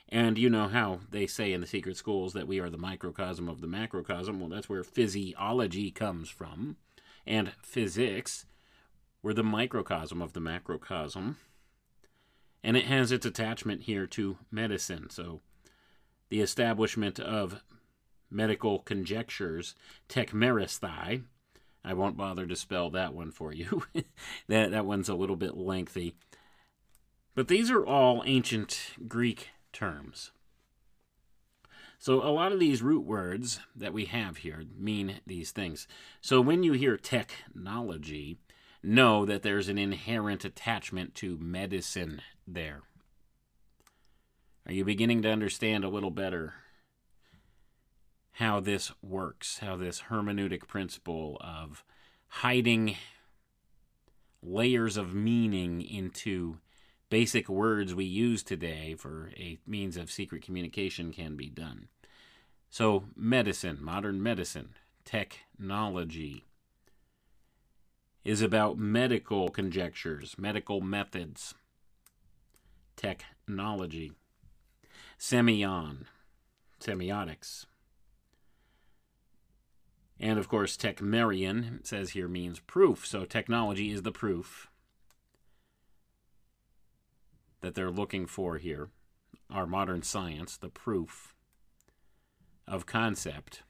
And you know how they say in the secret schools that we are the microcosm of the macrocosm. Well, that's where physiology comes from. And physics, we're the microcosm of the macrocosm. And it has its attachment here to medicine. So the establishment of medical conjectures, tekmeristhai. I won't bother to spell that one for you. *laughs* that, that one's a little bit lengthy. But these are all ancient Greek terms. So a lot of these root words that we have here mean these things. So when you hear technology, know that there's an inherent attachment to medicine there. Are you beginning to understand a little better how this works, how this hermeneutic principle of hiding layers of meaning into basic words we use today for a means of secret communication can be done. So, medicine, modern medicine, technology is about medical conjectures, medical methods, technology, semeion, semiotics. And of course, tekmerion says here means proof. So technology is the proof that they're looking for here. Our modern science, the proof of concept.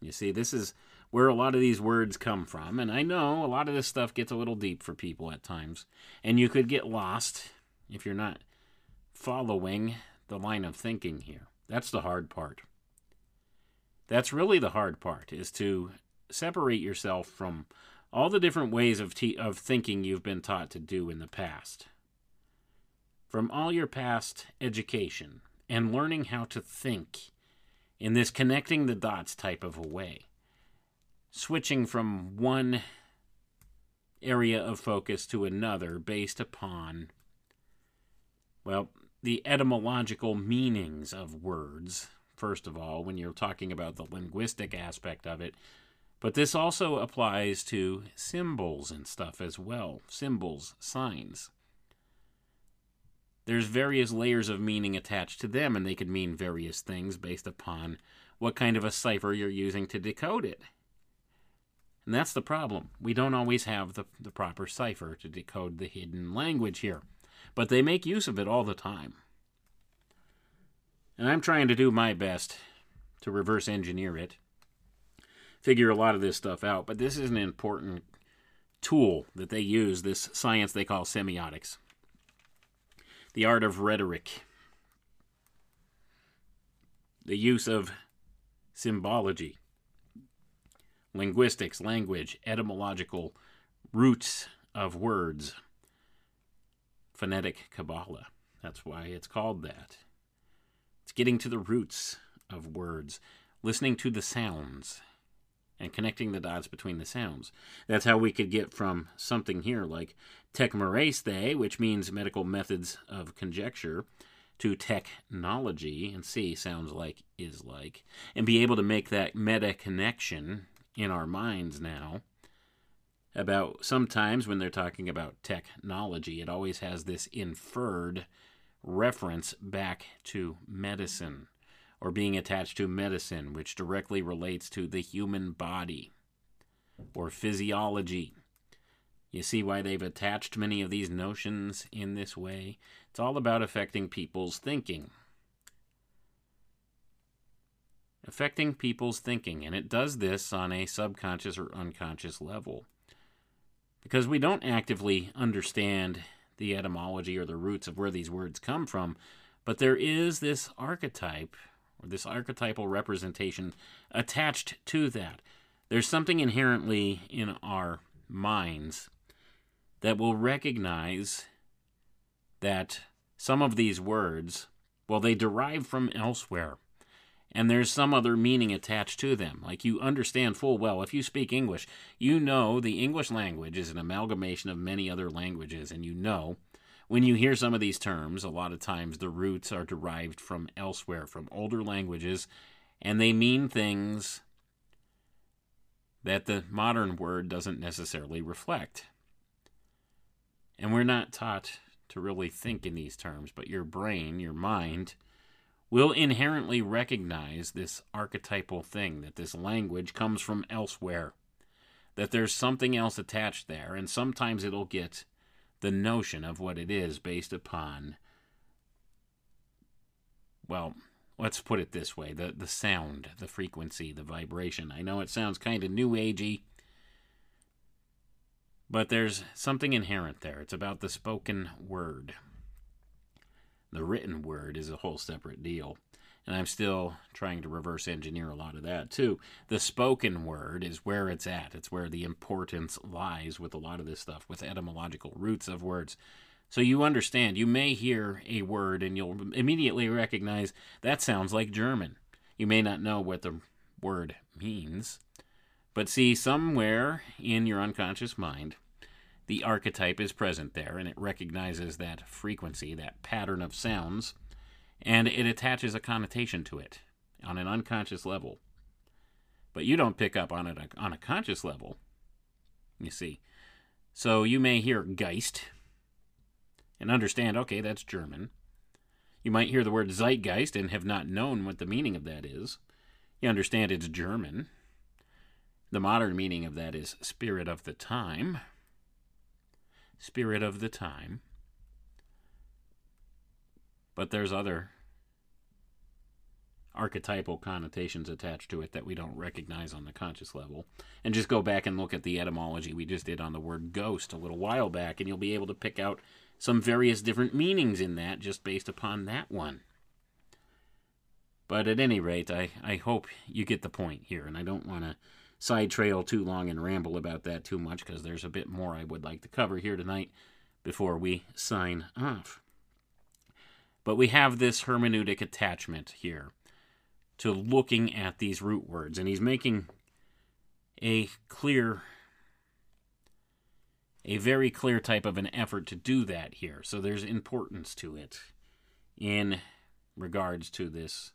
You see, this is where a lot of these words come from. And I know a lot of this stuff gets a little deep for people at times. And you could get lost if you're not following the line of thinking here. That's the hard part. That's really the hard part is to separate yourself from all the different ways of te- of thinking you've been taught to do in the past. From all your past education and learning how to think in this connecting the dots type of a way. Switching from one area of focus to another based upon well, the etymological meanings of words first of all, when you're talking about the linguistic aspect of it. But this also applies to symbols and stuff as well symbols, signs. There's various layers of meaning attached to them, and they could mean various things based upon what kind of a cipher you're using to decode it. And that's the problem. We don't always have the, the proper cipher to decode the hidden language here, but they make use of it all the time. And I'm trying to do my best to reverse engineer it, figure a lot of this stuff out. But this is an important tool that they use, this science they call semiotics, the art of rhetoric, the use of symbology, linguistics, language, etymological roots of words, phonetic Kabbalah. That's why it's called that. It's getting to the roots of words, listening to the sounds, and connecting the dots between the sounds. That's how we could get from something here like techmereste, which means medical methods of conjecture, to technology, and see sounds like is like, and be able to make that meta connection in our minds now about sometimes when they're talking about technology, it always has this inferred reference back to medicine or being attached to medicine, which directly relates to the human body or physiology. You see why they've attached many of these notions in this way? It's all about affecting people's thinking. Affecting people's thinking, and it does this on a subconscious or unconscious level. Because we don't actively understand the etymology or the roots of where these words come from, but there is this archetype or this archetypal representation attached to that. There's something inherently in our minds that will recognize that some of these words, well, they derive from elsewhere. And there's some other meaning attached to them. Like you understand full well, if you speak English, you know the English language is an amalgamation of many other languages. And you know when you hear some of these terms, a lot of times the roots are derived from elsewhere, from older languages, and they mean things that the modern word doesn't necessarily reflect. And we're not taught to really think in these terms, but your brain, your mind, will inherently recognize this archetypal thing that this language comes from elsewhere, that there's something else attached there, and sometimes it'll get the notion of what it is based upon, well, let's put it this way the, the sound, the frequency, the vibration. I know it sounds kind of new agey, but there's something inherent there. It's about the spoken word. The written word is a whole separate deal. And I'm still trying to reverse engineer a lot of that too. The spoken word is where it's at. It's where the importance lies with a lot of this stuff, with etymological roots of words. So you understand, you may hear a word and you'll immediately recognize that sounds like German. You may not know what the word means, but see, somewhere in your unconscious mind, the archetype is present there and it recognizes that frequency, that pattern of sounds, and it attaches a connotation to it on an unconscious level. But you don't pick up on it on a conscious level, you see. So you may hear Geist and understand, okay, that's German. You might hear the word Zeitgeist and have not known what the meaning of that is. You understand it's German. The modern meaning of that is spirit of the time. Spirit of the time. But there's other archetypal connotations attached to it that we don't recognize on the conscious level. And just go back and look at the etymology we just did on the word ghost a little while back, and you'll be able to pick out some various different meanings in that just based upon that one. But at any rate, I, I hope you get the point here, and I don't want to side trail too long and ramble about that too much because there's a bit more I would like to cover here tonight before we sign off. But we have this hermeneutic attachment here to looking at these root words, and he's making a clear, a very clear type of an effort to do that here. So there's importance to it in regards to this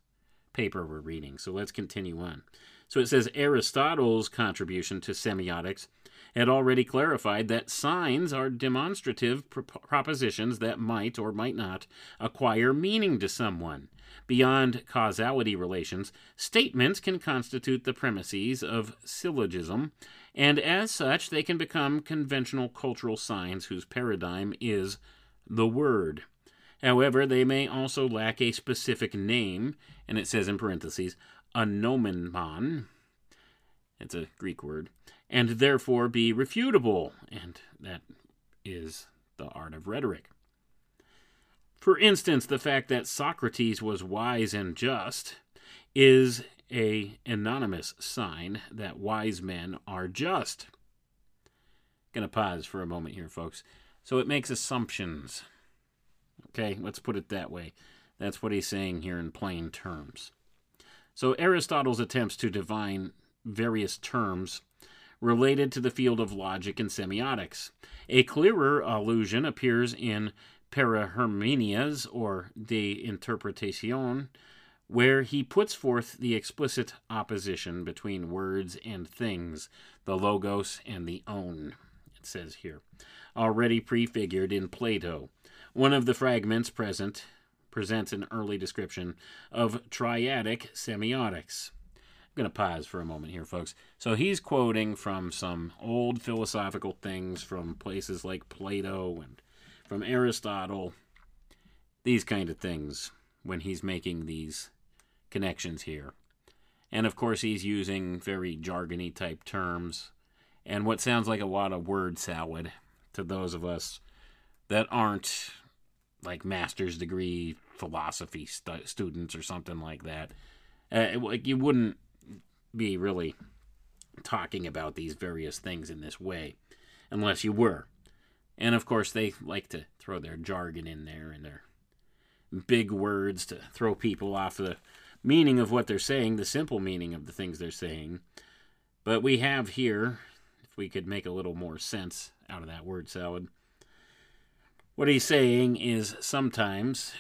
paper we're reading. So let's continue on. So it says Aristotle's contribution to semiotics had already clarified that signs are demonstrative pro- propositions that might or might not acquire meaning to someone. Beyond causality relations, statements can constitute the premises of syllogism, and as such, they can become conventional cultural signs whose paradigm is the word. However, they may also lack a specific name, and it says in parentheses, a nomenon, it's a Greek word, and therefore be refutable, and that is the art of rhetoric. For instance, the fact that Socrates was wise and just is a anonymous sign that wise men are just. Going to pause for a moment here, folks. So it makes assumptions. Okay, let's put it that way. That's what he's saying here in plain terms. So Aristotle's attempts to define various terms related to the field of logic and semiotics. A clearer allusion appears in Peri Hermeneias or De Interpretation, where he puts forth the explicit opposition between words and things, the logos and the own, it says here, already prefigured in Plato. One of the fragments present presents an early description of triadic semiotics. I'm going to pause for a moment here, folks. So he's quoting from some old philosophical things from places like Plato and from Aristotle, these kind of things, when he's making these connections here. And of course, he's using very jargony type terms and what sounds like a lot of word salad to those of us that aren't like master's degree philosophy stu- students or something like that. Uh, like you wouldn't be really talking about these various things in this way unless you were. And of course, they like to throw their jargon in there and their big words to throw people off the meaning of what they're saying, the simple meaning of the things they're saying. But we have here, if we could make a little more sense out of that word salad, what he's saying is sometimes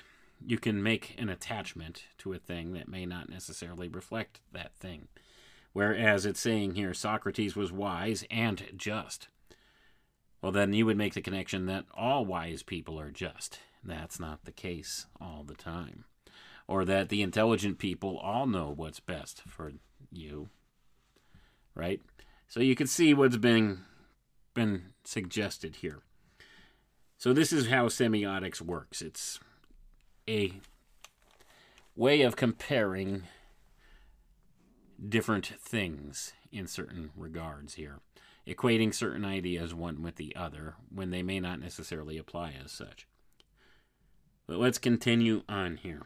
you can make an attachment to a thing that may not necessarily reflect that thing. Whereas it's saying here Socrates was wise and just. Well, then you would make the connection that all wise people are just. That's not the case all the time. Or that the intelligent people all know what's best for you. Right? So you can see what's been been suggested here. So this is how semiotics works. It's a way of comparing different things in certain regards here, equating certain ideas one with the other when they may not necessarily apply as such. But let's continue on here.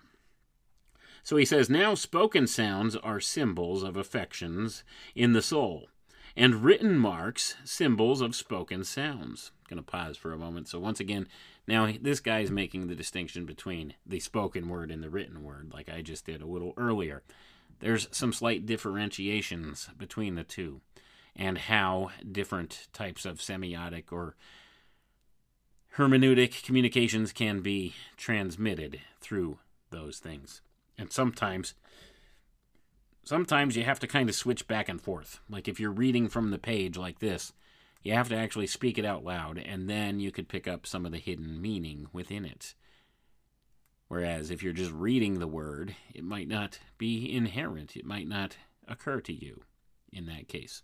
So he says, Now spoken sounds are symbols of affections in the soul, and written marks symbols of spoken sounds. Going to pause for a moment. So once again, now this guy is making the distinction between the spoken word and the written word, like I just did a little earlier. There's some slight differentiations between the two, and how different types of semiotic or hermeneutic communications can be transmitted through those things. And sometimes sometimes you have to kind of switch back and forth. Like if you're reading from the page like this, you have to actually speak it out loud and then you could pick up some of the hidden meaning within it. Whereas if you're just reading the word, it might not be inherent. It might not occur to you in that case.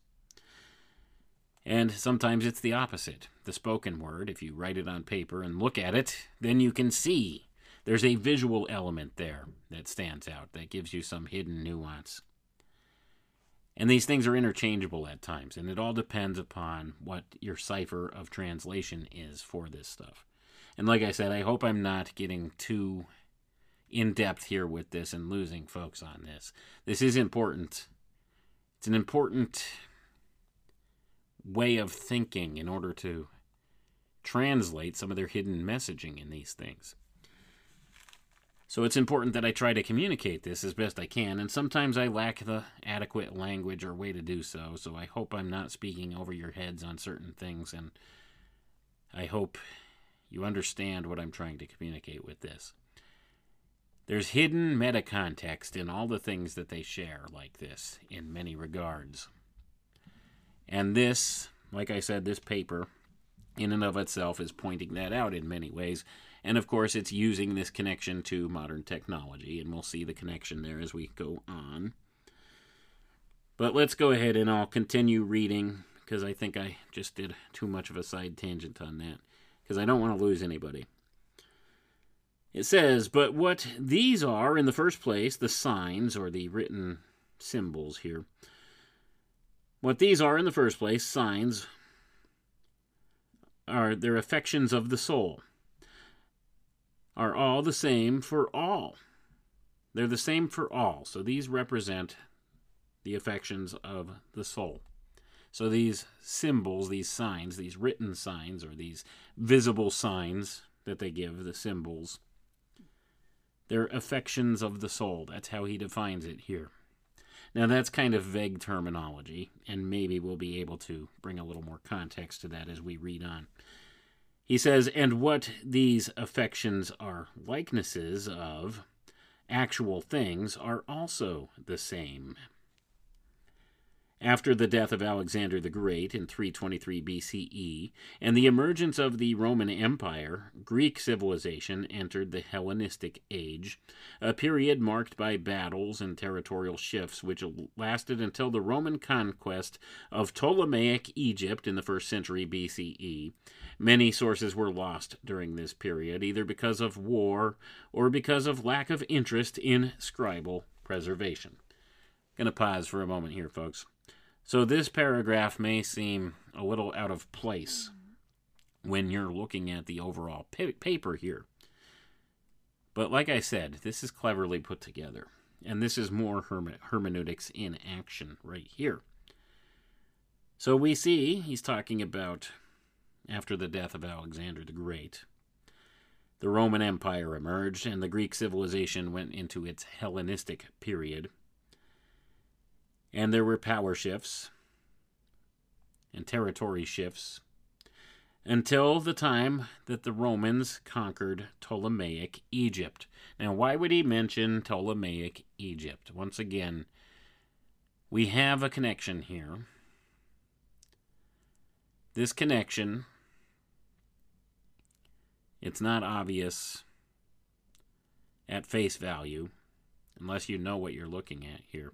And sometimes it's the opposite. The spoken word, if you write it on paper and look at it, then you can see. There's a visual element there that stands out, that gives you some hidden nuance. And these things are interchangeable at times, and it all depends upon what your cipher of translation is for this stuff. And like I said, I hope I'm not getting too in depth here with this and losing folks on this. This is important. It's an important way of thinking in order to translate some of their hidden messaging in these things. So it's important that I try to communicate this as best I can, and sometimes I lack the adequate language or way to do so, so I hope I'm not speaking over your heads on certain things, and I hope you understand what I'm trying to communicate with this. There's hidden meta context in all the things that they share, like this, in many regards. And this, like I said, this paper, in and of itself, is pointing that out in many ways. And of course, it's using this connection to modern technology, and we'll see the connection there as we go on. But let's go ahead and I'll continue reading because I think I just did too much of a side tangent on that because I don't want to lose anybody. It says, but what these are in the first place, the signs or the written symbols here, what these are in the first place, signs, are their affections of the soul, are all the same for all. They're the same for all. So these represent the affections of the soul. So these symbols, these signs, these written signs, or these visible signs that they give, the symbols, they're affections of the soul. That's how he defines it here. Now, that's kind of vague terminology, and maybe we'll be able to bring a little more context to that as we read on. He says, and what these affections are likenesses of actual things are also the same. After the death of Alexander the Great in 323 BCE and the emergence of the Roman Empire, Greek civilization entered the Hellenistic Age, a period marked by battles and territorial shifts which lasted until the Roman conquest of Ptolemaic Egypt in the first century BCE. Many sources were lost during this period, either because of war or because of lack of interest in scribal preservation. Going to pause for a moment here, folks. So, this paragraph may seem a little out of place when you're looking at the overall pa- paper here. But, like I said, this is cleverly put together. And this is more herme- hermeneutics in action right here. So, we see he's talking about after the death of Alexander the Great. the Roman Empire emerged and the Greek civilization went into its Hellenistic period. And there were power shifts and territory shifts until the time that the Romans conquered Ptolemaic Egypt. Now, why would he mention Ptolemaic Egypt? Once again, we have a connection here. This connection, it's not obvious at face value unless you know what you're looking at here.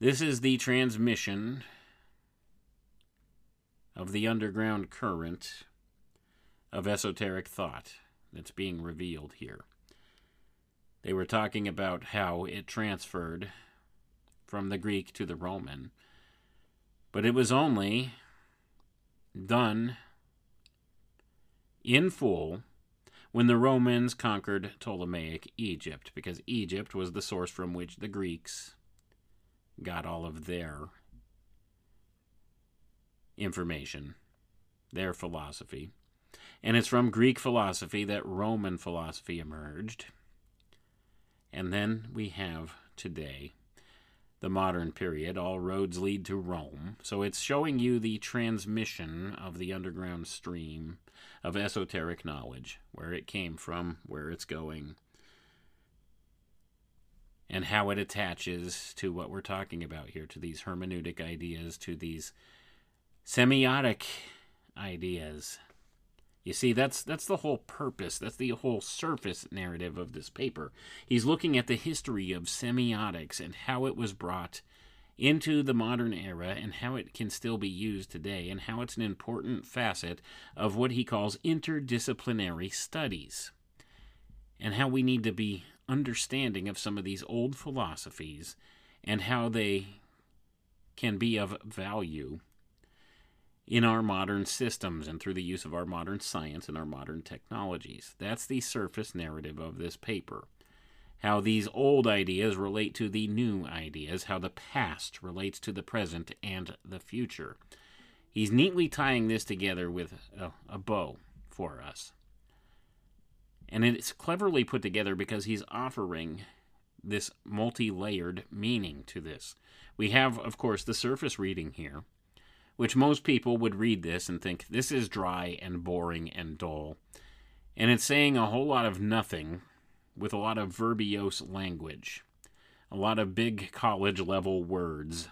This is the transmission of the underground current of esoteric thought that's being revealed here. They were talking about how it transferred from the Greek to the Roman, but it was only done in full when the Romans conquered Ptolemaic Egypt, because Egypt was the source from which the Greeks got all of their information, their philosophy. And it's from Greek philosophy that Roman philosophy emerged. And then we have today the modern period. All roads lead to Rome. So it's showing you the transmission of the underground stream of esoteric knowledge, where it came from, where it's going, and how it attaches to what we're talking about here, to these hermeneutic ideas, to these semiotic ideas. You see, that's that's the whole purpose. That's the whole surface narrative of this paper. He's looking at the history of semiotics and how it was brought into the modern era and how it can still be used today and how it's an important facet of what he calls interdisciplinary studies. And how we need to be understanding of some of these old philosophies and how they can be of value in our modern systems and through the use of our modern science and our modern technologies. That's the surface narrative of this paper. How these old ideas relate to the new ideas, how the past relates to the present and the future. He's neatly tying this together with a, a bow for us. And it's cleverly put together because he's offering this multi layered meaning to this. We have, of course, the surface reading here which most people would read this and think this is dry and boring and dull. And it's saying a whole lot of nothing with a lot of verbose language, a lot of big college level words.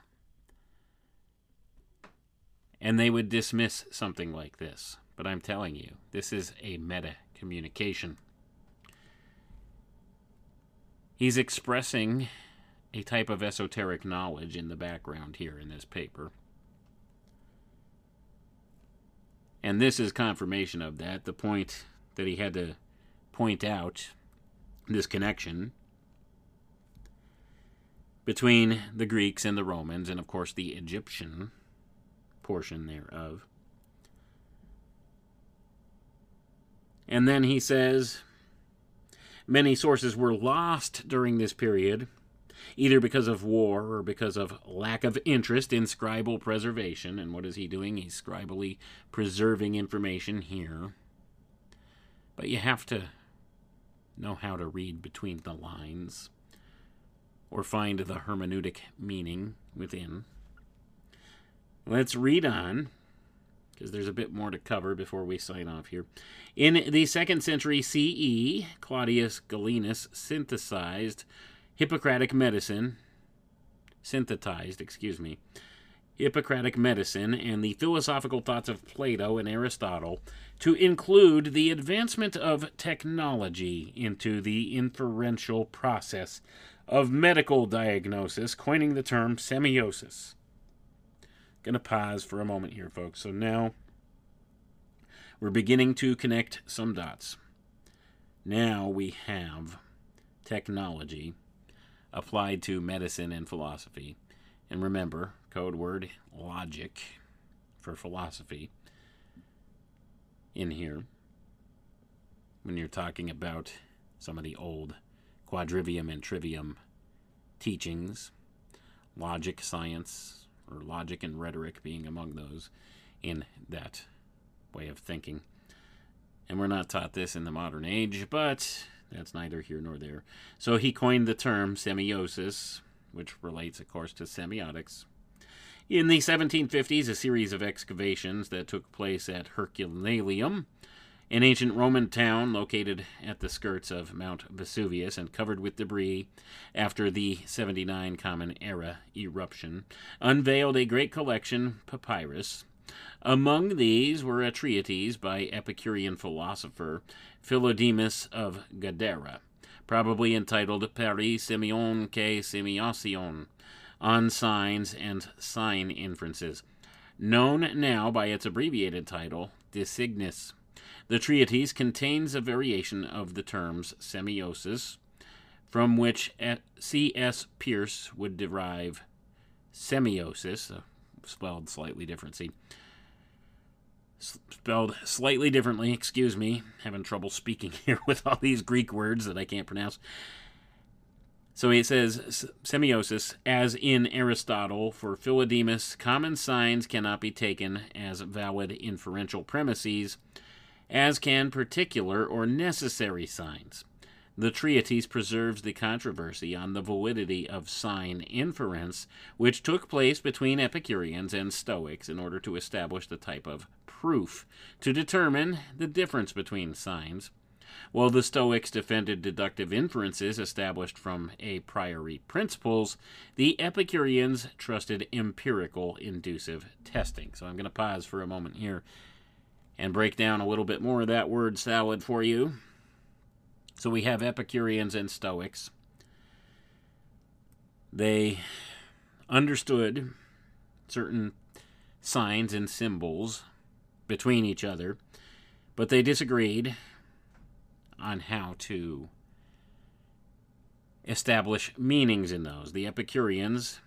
And they would dismiss something like this. But I'm telling you, this is a meta communication. He's expressing a type of esoteric knowledge in the background here in this paper. And this is confirmation of that. The point that he had to point out this connection between the Greeks and the Romans, and of course the Egyptian portion thereof. And then he says many sources were lost during this period either because of war or because of lack of interest in scribal preservation. And what is he doing? He's scribally preserving information here. But you have to know how to read between the lines or find the hermeneutic meaning within. Let's read on because there's a bit more to cover before we sign off here. In the second century CE, Claudius Galenus synthesized Hippocratic medicine, synthesized, excuse me, Hippocratic medicine and the philosophical thoughts of Plato and Aristotle to include the advancement of technology into the inferential process of medical diagnosis, coining the term semiosis. Going to pause for a moment here, folks. So now we're beginning to connect some dots. Now we have technology applied to medicine and philosophy. And remember, code word logic for philosophy in here when you're talking about some of the old quadrivium and trivium teachings, logic, science, or logic and rhetoric being among those in that way of thinking. And we're not taught this in the modern age, but that's neither here nor there. So he coined the term semiosis, which relates, of course, to semiotics. In the 1750s, a series of excavations that took place at Herculaneum, an ancient Roman town located at the skirts of Mount Vesuvius and covered with debris after the 79 Common Era eruption, unveiled a great collection papyrus. Among these were a treatise by Epicurean philosopher Philodemus of Gadara, probably entitled Peri Semeion que Semiosion, on signs and sign inferences, known now by its abbreviated title, De Signis. The treatise contains a variation of the terms semiosis, from which C.S. Peirce would derive semiosis, spelled slightly differently. Spelled slightly differently, excuse me, having trouble speaking *laughs* here with all these Greek words that I can't pronounce. So he says semiosis, as in Aristotle, for Philodemus, common signs cannot be taken as valid inferential premises, as can particular or necessary signs. The treatise preserves the controversy on the validity of sign inference, which took place between Epicureans and Stoics in order to establish the type of proof to determine the difference between signs. While the Stoics defended deductive inferences established from a priori principles, the Epicureans trusted empirical inducive testing. So I'm going to pause for a moment here and break down a little bit more of that word salad for you. So we have Epicureans and Stoics. They understood certain signs and symbols between each other, but they disagreed on how to establish meanings in those. The Epicureans,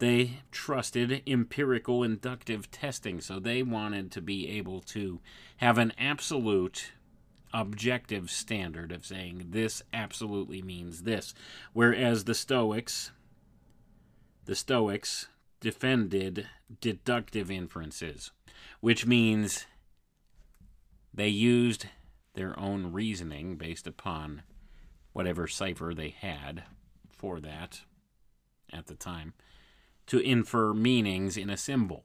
they trusted empirical inductive testing, so they wanted to be able to have an absolute objective standard of saying this absolutely means this. Whereas the Stoics, the Stoics defended deductive inferences, which means they used their own reasoning based upon whatever cipher they had for that at the time to infer meanings in a symbol.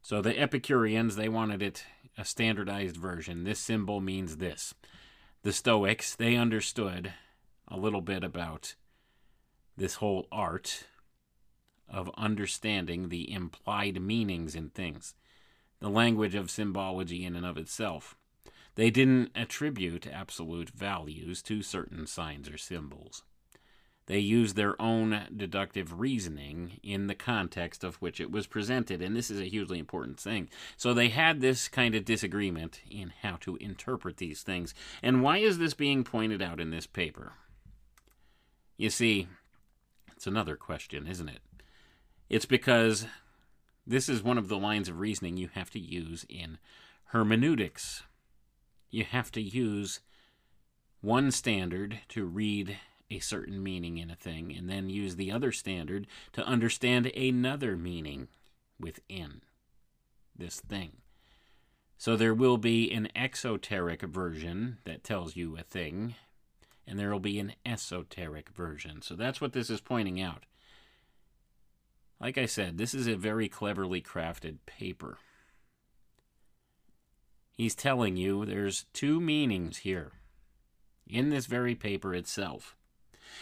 So the Epicureans, they wanted it a standardized version. This symbol means this. The Stoics, they understood a little bit about this whole art of understanding the implied meanings in things, the language of symbology in and of itself. They didn't attribute absolute values to certain signs or symbols. They used their own deductive reasoning in the context of which it was presented, and this is a hugely important thing. So they had this kind of disagreement in how to interpret these things. And why is this being pointed out in this paper? You see, it's another question, isn't it? It's because this is one of the lines of reasoning you have to use in hermeneutics. You have to use one standard to read a certain meaning in a thing and then use the other standard to understand another meaning within this thing. So there will be an exoteric version that tells you a thing, and there will be an esoteric version. So that's what this is pointing out. Like I said, this is a very cleverly crafted paper. He's telling you there's two meanings here in this very paper itself.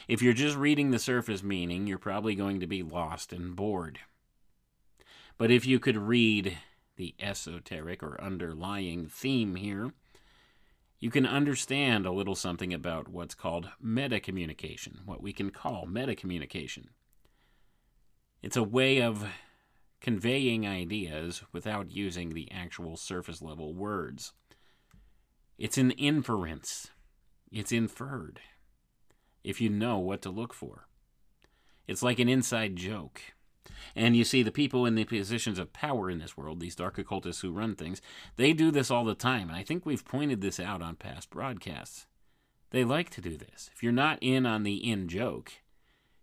If you're just reading the surface meaning, you're probably going to be lost and bored. But if you could read the esoteric or underlying theme here, you can understand a little something about what's called metacommunication, what we can call metacommunication. It's a way of conveying ideas without using the actual surface level words. It's an inference, it's inferred if you know what to look for. It's like an inside joke. And you see, the people in the positions of power in this world, these dark occultists who run things, they do this all the time. And I think we've pointed this out on past broadcasts. They like to do this. If you're not in on the in joke,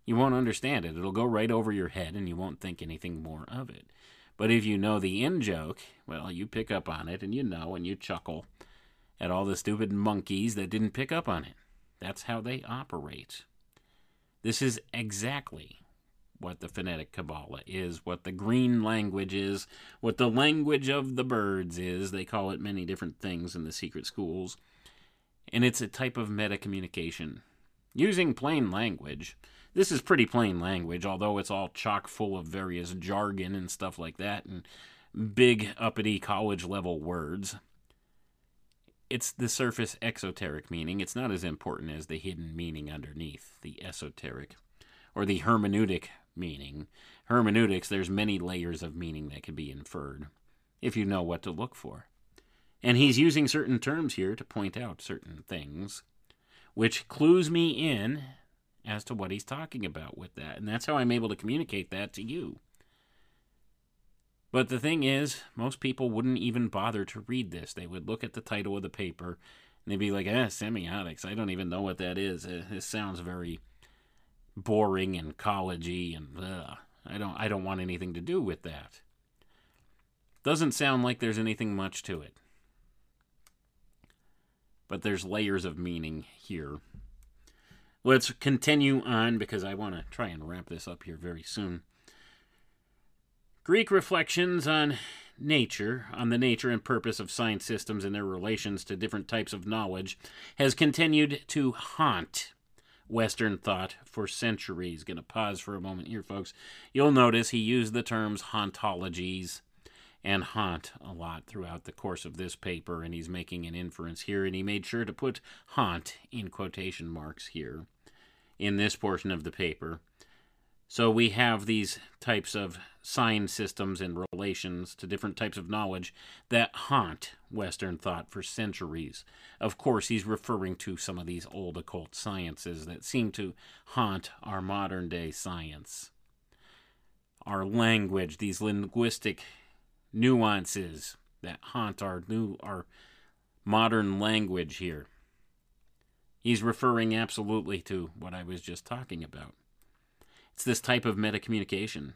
you won't understand it. It'll go right over your head and you won't think anything more of it. But if you know the in joke, well, you pick up on it and you know and you chuckle at all the stupid monkeys that didn't pick up on it. That's how they operate. This is exactly what the phonetic Kabbalah is, what the green language is, what the language of the birds is. They call it many different things in the secret schools. And it's a type of meta communication. Using plain language. This is pretty plain language, although it's all chock full of various jargon and stuff like that, and big uppity college level words. It's the surface exoteric meaning. It's not as important as the hidden meaning underneath, the esoteric, or the hermeneutic meaning. Hermeneutics, there's many layers of meaning that can be inferred if you know what to look for. And he's using certain terms here to point out certain things, which clues me in as to what he's talking about with that. And that's how I'm able to communicate that to you. But the thing is, most people wouldn't even bother to read this. They would look at the title of the paper and they'd be like, eh, semiotics. I don't even know what that is. Uh, This sounds very boring and collegey and ugh. I don't I don't want anything to do with that. Doesn't sound like there's anything much to it. But there's layers of meaning here. Let's continue on because I want to try and wrap this up here very soon. Greek reflections on nature, on the nature and purpose of science systems and their relations to different types of knowledge, has continued to haunt Western thought for centuries. Going to pause for a moment here, folks. You'll notice he used the terms hauntologies and haunt a lot throughout the course of this paper, and he's making an inference here, and he made sure to put haunt in quotation marks here in this portion of the paper. So we have these types of sign systems and relations to different types of knowledge that haunt Western thought for centuries. Of course, he's referring to some of these old occult sciences that seem to haunt our modern day science. Our language, these linguistic nuances that haunt our new our modern language here. He's referring absolutely to what I was just talking about. It's this type of metacommunication.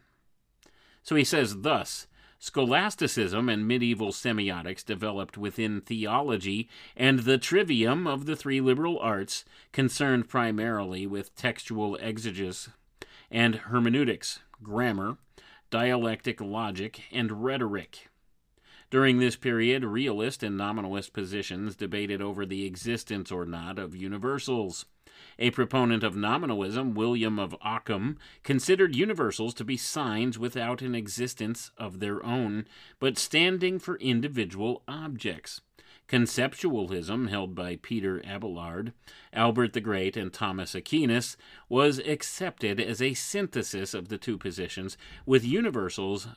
So he says, thus, scholasticism and medieval semiotics developed within theology and the trivium of the three liberal arts, concerned primarily with textual exegesis and hermeneutics, grammar, dialectic logic, and rhetoric. During this period, realist and nominalist positions debated over the existence or not of universals. A proponent of nominalism, William of Ockham, considered universals to be signs without an existence of their own, but standing for individual objects. Conceptualism, held by Peter Abelard, Albert the Great, and Thomas Aquinas, was accepted as a synthesis of the two positions, with universals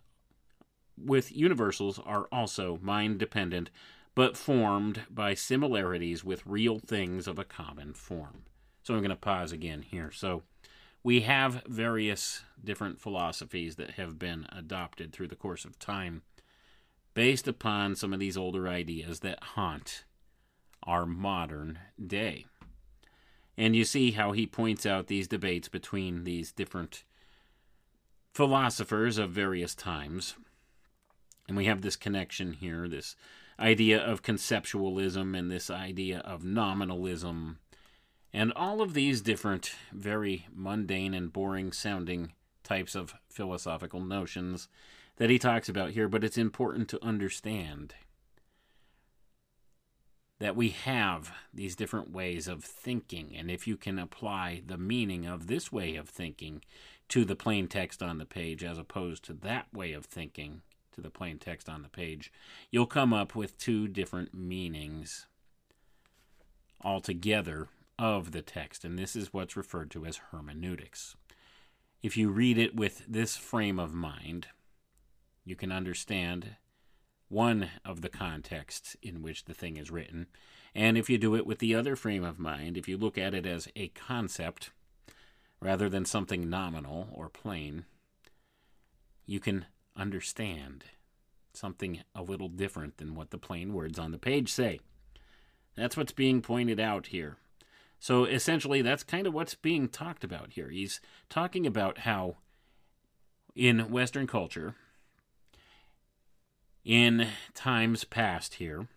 with universals are also mind dependent, but formed by similarities with real things of a common form. So I'm going to pause again here. So we have various different philosophies that have been adopted through the course of time based upon some of these older ideas that haunt our modern day. And you see how he points out these debates between these different philosophers of various times. And we have this connection here, this idea of conceptualism and this idea of nominalism, and all of these different, very mundane and boring sounding types of philosophical notions that he talks about here. But it's important to understand that we have these different ways of thinking, and if you can apply the meaning of this way of thinking to the plain text on the page as opposed to that way of thinking to the plain text on the page, you'll come up with two different meanings altogether of the text, and this is what's referred to as hermeneutics. If you read it with this frame of mind, you can understand one of the contexts in which the thing is written. And if you do it with the other frame of mind, if you look at it as a concept rather than something nominal or plain, you can understand something a little different than what the plain words on the page say. That's what's being pointed out here. So essentially, that's kind of what's being talked about here. He's talking about how in Western culture, In times past here,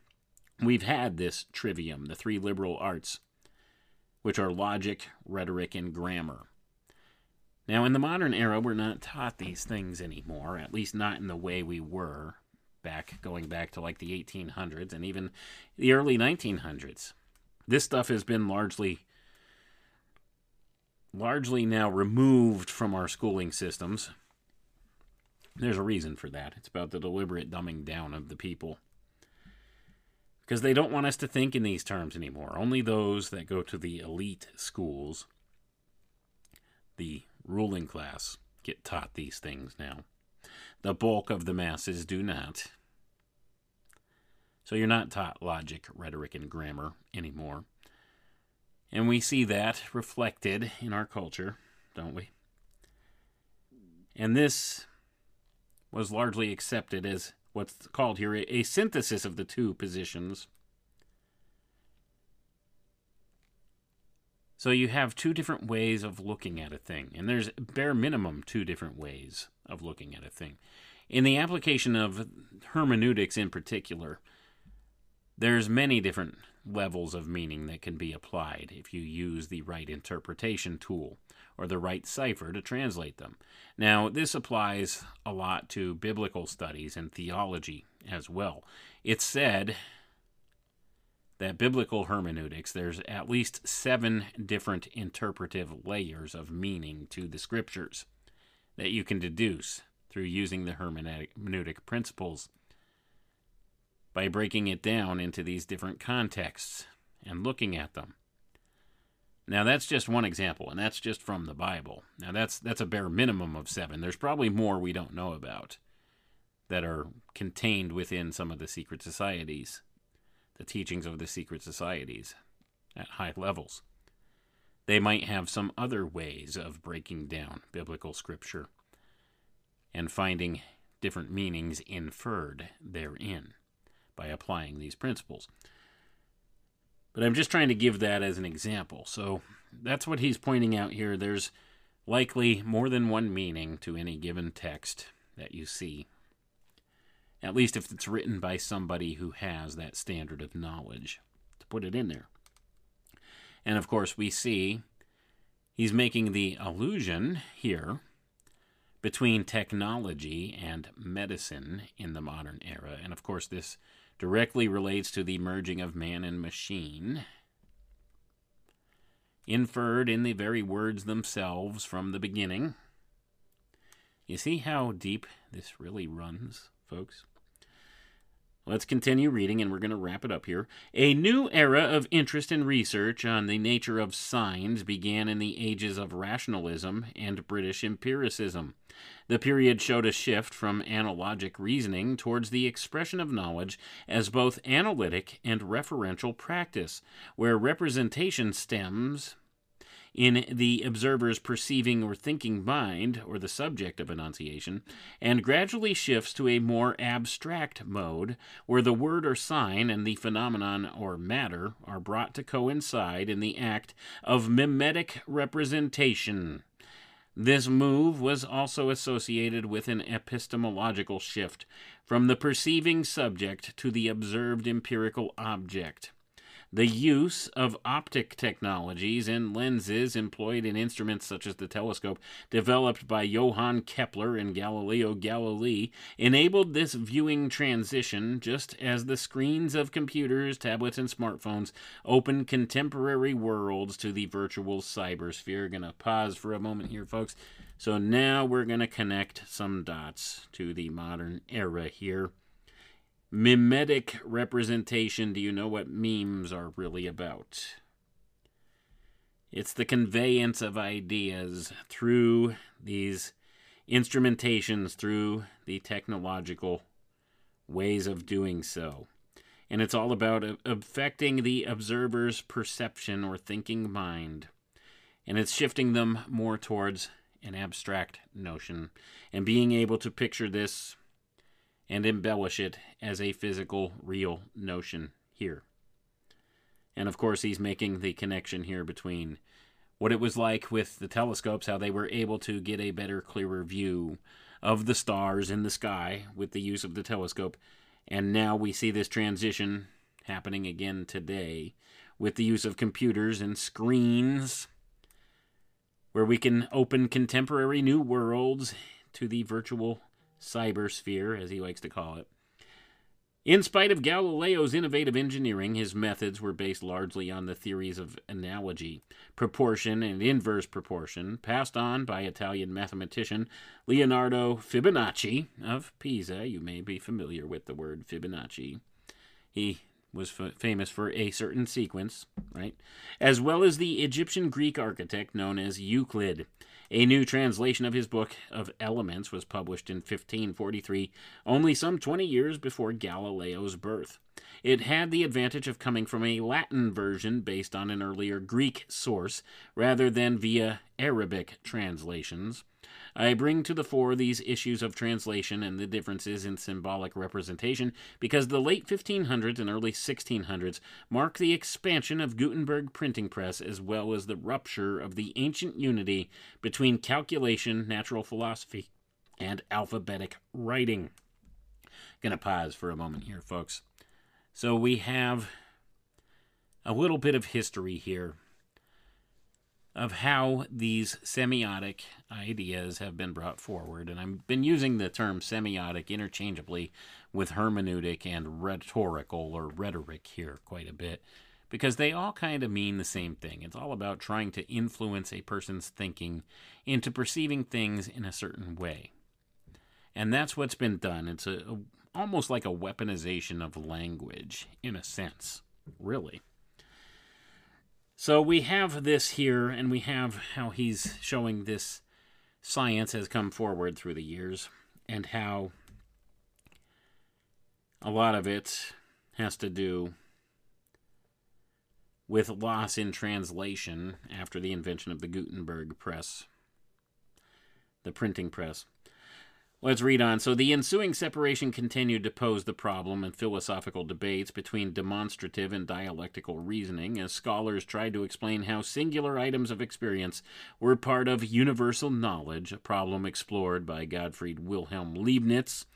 we've had this trivium, the three liberal arts, which are logic, rhetoric, and grammar. Now, in the modern era, we're not taught these things anymore, at least not in the way we were back, going back to like the 1800s and even the early 1900s. This stuff has been largely largely now removed from our schooling systems. There's a reason for that. It's about the deliberate dumbing down of the people. Because they don't want us to think in these terms anymore. Only those that go to the elite schools, the ruling class, get taught these things now. The bulk of the masses do not. So you're not taught logic, rhetoric, and grammar anymore. And we see that reflected in our culture, don't we? And this was largely accepted as what's called here a synthesis of the two positions. So you have two different ways of looking at a thing, and there's bare minimum two different ways of looking at a thing. In the application of hermeneutics in particular, there's many different levels of meaning that can be applied if you use the right interpretation tool or the right cipher to translate them. Now, this applies a lot to biblical studies and theology as well. It's said that biblical hermeneutics, there's at least seven different interpretive layers of meaning to the scriptures that you can deduce through using the hermeneutic principles by breaking it down into these different contexts and looking at them. Now that's just one example, and that's just from the Bible. Now that's that's a bare minimum of seven. There's probably more we don't know about that are contained within some of the secret societies, the teachings of the secret societies at high levels. They might have some other ways of breaking down biblical scripture and finding different meanings inferred therein by applying these principles. But I'm just trying to give that as an example. So that's what he's pointing out here. There's likely more than one meaning to any given text that you see, at least if it's written by somebody who has that standard of knowledge to put it in there. And of course, we see he's making the allusion here between technology and medicine in the modern era. And of course, this directly relates to the merging of man and machine, inferred in the very words themselves from the beginning. You see how deep this really runs, folks? Let's continue reading, and we're going to wrap it up here. A new era of interest and research on the nature of signs began in the ages of rationalism and British empiricism. The period showed a shift from analogic reasoning towards the expression of knowledge as both analytic and referential practice, where representation stems in the observer's perceiving or thinking mind, or the subject of enunciation, and gradually shifts to a more abstract mode, where the word or sign and the phenomenon or matter are brought to coincide in the act of mimetic representation. This move was also associated with an epistemological shift from the perceiving subject to the observed empirical object. The use of optic technologies and lenses employed in instruments such as the telescope, developed by Johann Kepler and Galileo Galilei, enabled this viewing transition just as the screens of computers, tablets, and smartphones open contemporary worlds to the virtual cybersphere. Gonna pause for a moment here, folks. So now we're gonna connect some dots to the modern era here mimetic representation, do you know what memes are really about? It's the conveyance of ideas through these instrumentations, through the technological ways of doing so. And it's all about affecting the observer's perception or thinking mind. And it's shifting them more towards an abstract notion and being able to picture this and embellish it as a physical, real notion here. And of course, he's making the connection here between what it was like with the telescopes, how they were able to get a better, clearer view of the stars in the sky with the use of the telescope. And now we see this transition happening again today with the use of computers and screens where we can open contemporary new worlds to the virtual cybersphere, as he likes to call it. In spite of Galileo's innovative engineering, his methods were based largely on the theories of analogy, proportion, and inverse proportion, passed on by Italian mathematician Leonardo Fibonacci of Pisa. You may be familiar with the word Fibonacci. He was f- famous for a certain sequence, right? As well as the Egyptian Greek architect known as Euclid. A new translation of his book of Elements was published in 1543, only some 20 years before Galileo's birth. It had the advantage of coming from a Latin version based on an earlier Greek source rather than via Arabic translations. I bring to the fore these issues of translation and the differences in symbolic representation because the late 1500s and early 1600s mark the expansion of Gutenberg printing press as well as the rupture of the ancient unity between calculation, natural philosophy, and alphabetic writing. Going to pause for a moment here, folks. So we have a little bit of history here of how these semiotic ideas have been brought forward. And I've been using the term semiotic interchangeably with hermeneutic and rhetorical or rhetoric here quite a bit because they all kind of mean the same thing. It's all about trying to influence a person's thinking into perceiving things in a certain way. And that's what's been done. It's a, almost like a weaponization of language in a sense, really. So we have this here, and we have how he's showing this science has come forward through the years, and how a lot of it has to do with loss in translation after the invention of the Gutenberg press, the printing press. Let's read on. So, the ensuing separation continued to pose the problem in philosophical debates between demonstrative and dialectical reasoning as scholars tried to explain how singular items of experience were part of universal knowledge, a problem explored by Gottfried Wilhelm Leibniz.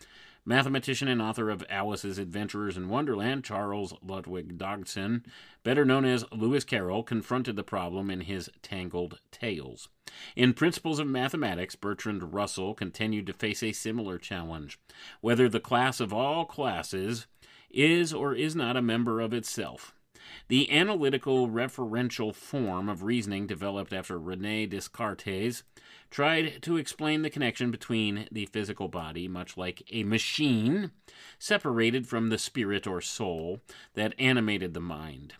Mathematician and author of Alice's Adventurers in Wonderland, Charles Ludwig Dodgson, better known as Lewis Carroll, confronted the problem in his Tangled Tales. In Principles of Mathematics, Bertrand Russell continued to face a similar challenge whether the class of all classes is or is not a member of itself. The analytical referential form of reasoning developed after Rene Descartes tried to explain the connection between the physical body, much like a machine, separated from the spirit or soul that animated the mind.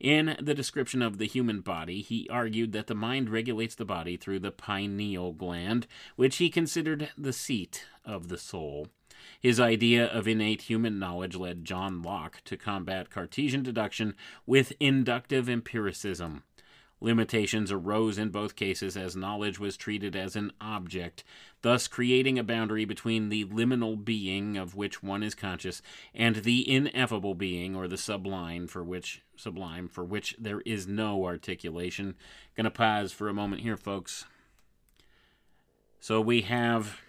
In the description of the human body, he argued that the mind regulates the body through the pineal gland, which he considered the seat of the soul. His idea of innate human knowledge led John Locke to combat Cartesian deduction with inductive empiricism. Limitations arose in both cases as knowledge was treated as an object, thus creating a boundary between the liminal being of which one is conscious and the ineffable being or the sublime for which sublime for which there is no articulation. Gonna pause for a moment here, folks. So we have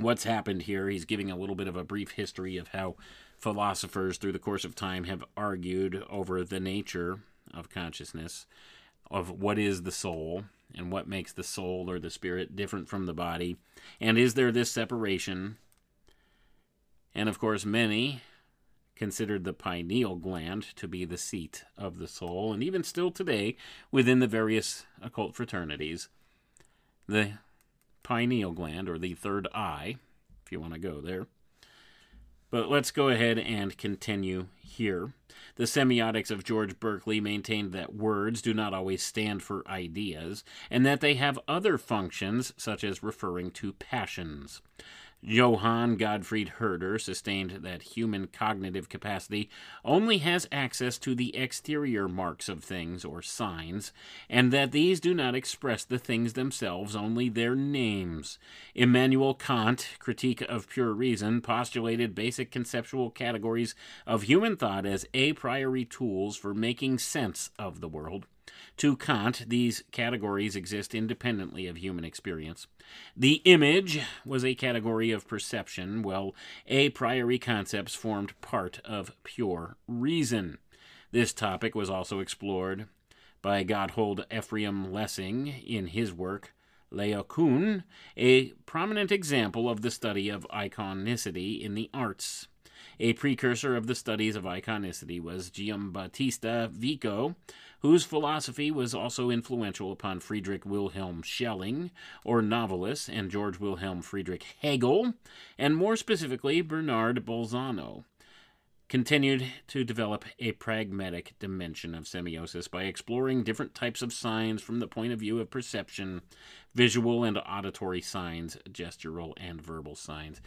what's happened here. He's giving a little bit of a brief history of how philosophers through the course of time have argued over the nature of consciousness of what is the soul and what makes the soul or the spirit different from the body. And is there this separation? And of course, many considered the pineal gland to be the seat of the soul, and even still today, within the various occult fraternities, the pineal gland, or the third eye, if you want to go there. But let's go ahead and continue here. The semiotics of George Berkeley maintained that words do not always stand for ideas, and that they have other functions, such as referring to passions. Johann Gottfried Herder sustained that human cognitive capacity only has access to the exterior marks of things or signs, and that these do not express the things themselves, only their names. Immanuel Kant, Critique of Pure Reason, postulated basic conceptual categories of human thought as a priori tools for making sense of the world. To Kant, these categories exist independently of human experience. The image was a category of perception, while a priori concepts formed part of pure reason. This topic was also explored by Gotthold Ephraim Lessing in his work Laocoon, a prominent example of the study of iconicity in the arts. A precursor of the studies of iconicity was Giambattista Vico, whose philosophy was also influential upon Friedrich Wilhelm Schelling, or Novalis, and George Wilhelm Friedrich Hegel, and more specifically Bernard Bolzano continued to develop a pragmatic dimension of semiosis by exploring different types of signs from the point of view of perception, visual and auditory signs, gestural and verbal signs.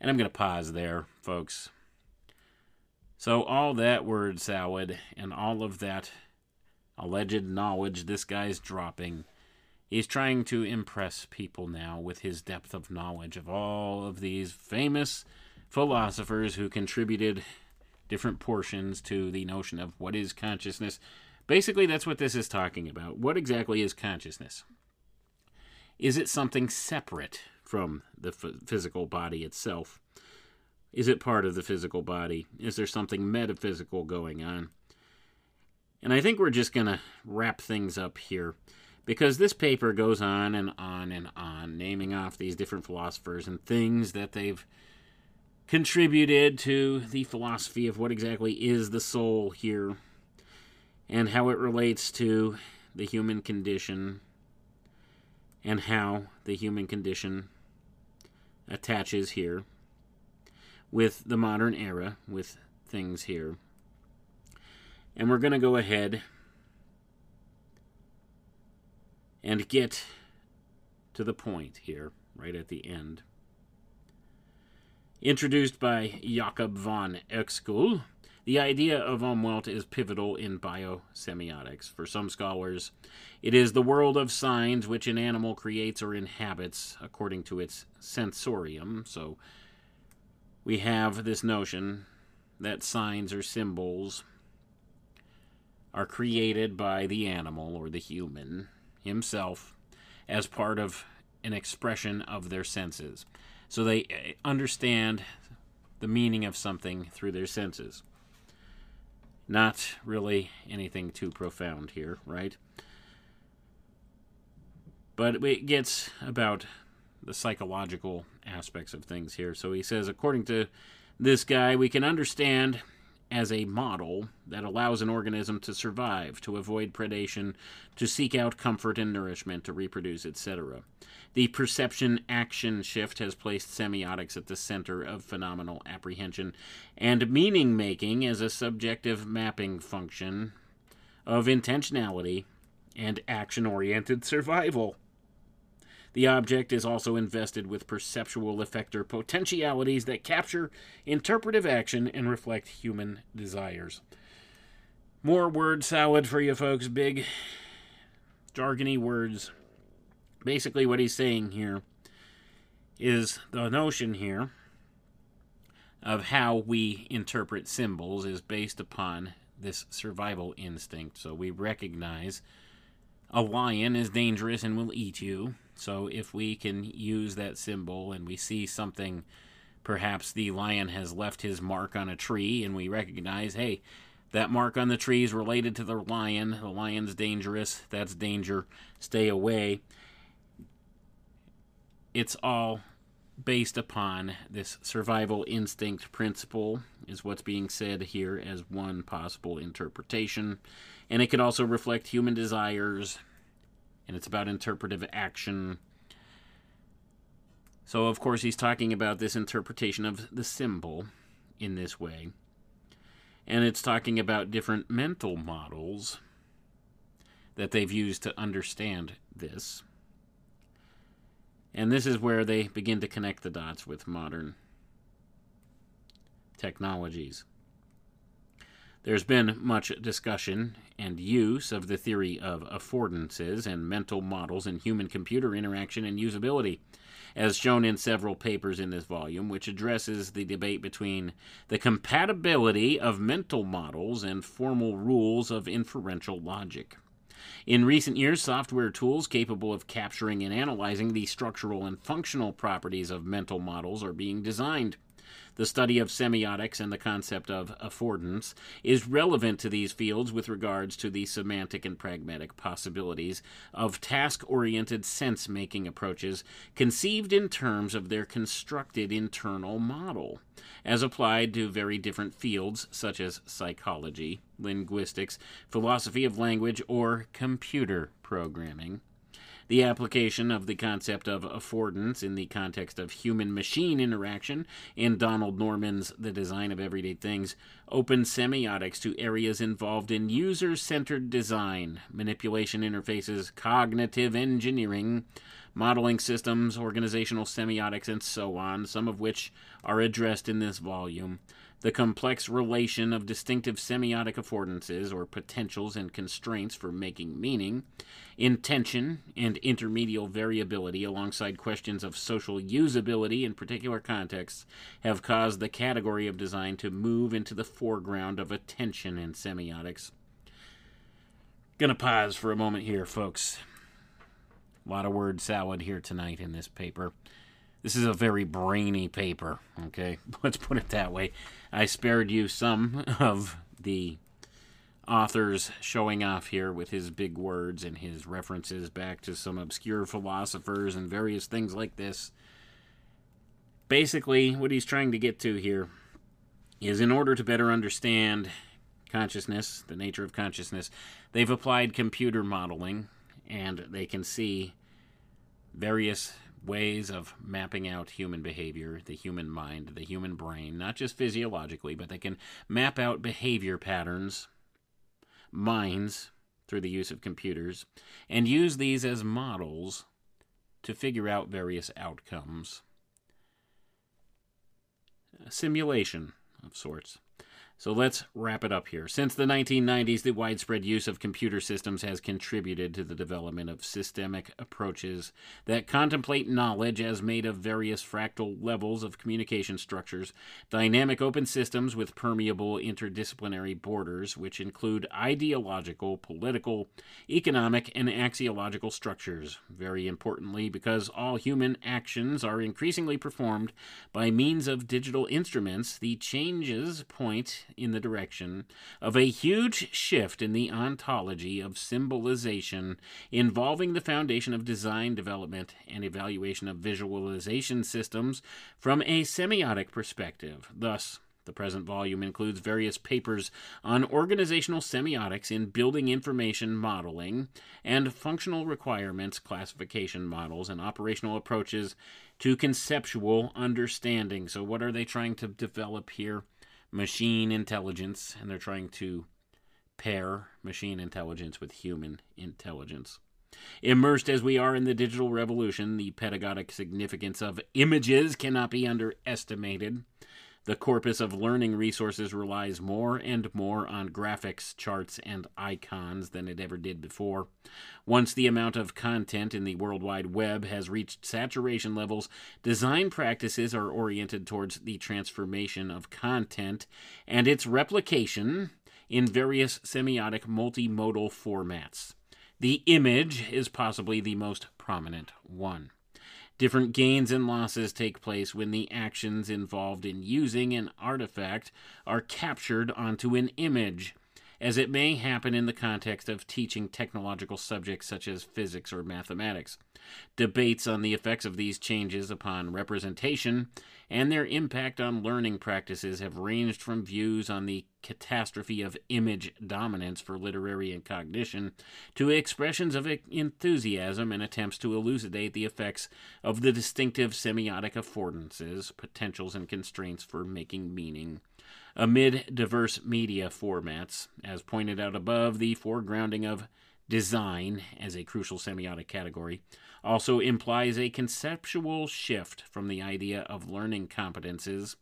And I'm going to pause there, folks. So, all that word salad and all of that alleged knowledge this guy's dropping, he's trying to impress people now with his depth of knowledge of all of these famous philosophers who contributed different portions to the notion of what is consciousness. Basically, that's what this is talking about. What exactly is consciousness? Is it something separate from the f- physical body itself? Is it part of the physical body? Is there something metaphysical going on? And I think we're just going to wrap things up here because this paper goes on and on and on, naming off these different philosophers and things that they've contributed to the philosophy of what exactly is the soul here and how it relates to the human condition and how the human condition attaches here with the modern era, with things here. And we're going to go ahead and get to the point here, right at the end. Introduced by Jakob von Uexküll, the idea of Umwelt is pivotal in biosemiotics. For some scholars, it is the world of signs which an animal creates or inhabits according to its sensorium. So we have this notion that signs or symbols are created by the animal or the human himself as part of an expression of their senses. So they uh, understand the meaning of something through their senses. Not really anything too profound here, right? But it gets about the psychological aspects of things here. So he says, according to this guy, we can understand as a model that allows an organism to survive, to avoid predation, to seek out comfort and nourishment, to reproduce, etc. The perception action shift has placed semiotics at the center of phenomenal apprehension and meaning making as a subjective mapping function of intentionality and action oriented survival. The object is also invested with perceptual effector potentialities that capture interpretive action and reflect human desires. More word salad for you folks, big jargony words. Basically, what he's saying here is the notion here of how we interpret symbols is based upon this survival instinct. So we recognize a lion is dangerous and will eat you. So if we can use that symbol and we see something, perhaps the lion has left his mark on a tree, and we recognize, hey, that mark on the tree is related to the lion. The lion's dangerous. That's danger. Stay away. It's all based upon this survival instinct principle, is what's being said here as one possible interpretation. And it could also reflect human desires, and it's about interpretive action. So, of course, he's talking about this interpretation of the symbol in this way. And it's talking about different mental models that they've used to understand this. And this is where they begin to connect the dots with modern technologies. There's been much discussion and use of the theory of affordances and mental models in human computer interaction and usability, as shown in several papers in this volume, which addresses the debate between the compatibility of mental models and formal rules of inferential logic. In recent years, software tools capable of capturing and analyzing the structural and functional properties of mental models are being designed. The study of semiotics and the concept of affordance is relevant to these fields with regards to the semantic and pragmatic possibilities of task oriented sense making approaches conceived in terms of their constructed internal model, as applied to very different fields such as psychology, linguistics, philosophy of language, or computer programming. The application of the concept of affordance in the context of human machine interaction in Donald Norman's The Design of Everyday Things opens semiotics to areas involved in user centered design, manipulation interfaces, cognitive engineering, modeling systems, organizational semiotics, and so on, some of which are addressed in this volume the complex relation of distinctive semiotic affordances or potentials and constraints for making meaning, intention and intermedial variability alongside questions of social usability in particular contexts have caused the category of design to move into the foreground of attention in semiotics. Gonna pause for a moment here, folks. A lot of word salad here tonight in this paper. This is a very brainy paper, okay? *laughs* Let's put it that way. I spared you some *laughs* of the authors showing off here with his big words and his references back to some obscure philosophers and various things like this. Basically, what he's trying to get to here is in order to better understand consciousness, the nature of consciousness, they've applied computer modeling and they can see various ways of mapping out human behavior, the human mind, the human brain, not just physiologically, but they can map out behavior patterns, minds, through the use of computers, and use these as models to figure out various outcomes. A simulation of sorts. So let's wrap it up here. Since the 1990s, the widespread use of computer systems has contributed to the development of systemic approaches that contemplate knowledge as made of various fractal levels of communication structures, dynamic open systems with permeable interdisciplinary borders, which include ideological, political, economic, and axiological structures. Very importantly, because all human actions are increasingly performed by means of digital instruments, the changes point in the direction of a huge shift in the ontology of symbolization involving the foundation of design development and evaluation of visualization systems from a semiotic perspective. Thus, the present volume includes various papers on organizational semiotics in building information modeling and functional requirements classification models and operational approaches to conceptual understanding. So, what are they trying to develop here? Machine intelligence, and they're trying to pair machine intelligence with human intelligence. Immersed as we are in the digital revolution, the pedagogic significance of images cannot be underestimated. The corpus of learning resources relies more and more on graphics, charts, and icons than it ever did before. Once the amount of content in the World Wide Web has reached saturation levels, design practices are oriented towards the transformation of content and its replication in various semiotic multimodal formats. The image is possibly the most prominent one. Different gains and losses take place when the actions involved in using an artifact are captured onto an image, as it may happen in the context of teaching technological subjects such as physics or mathematics. Debates on the effects of these changes upon representation and their impact on learning practices have ranged from views on the catastrophe of image dominance for literary and cognition to expressions of enthusiasm and attempts to elucidate the effects of the distinctive semiotic affordances, potentials, and constraints for making meaning. Amid diverse media formats, as pointed out above, the foregrounding of design as a crucial semiotic category also implies a conceptual shift from the idea of learning competences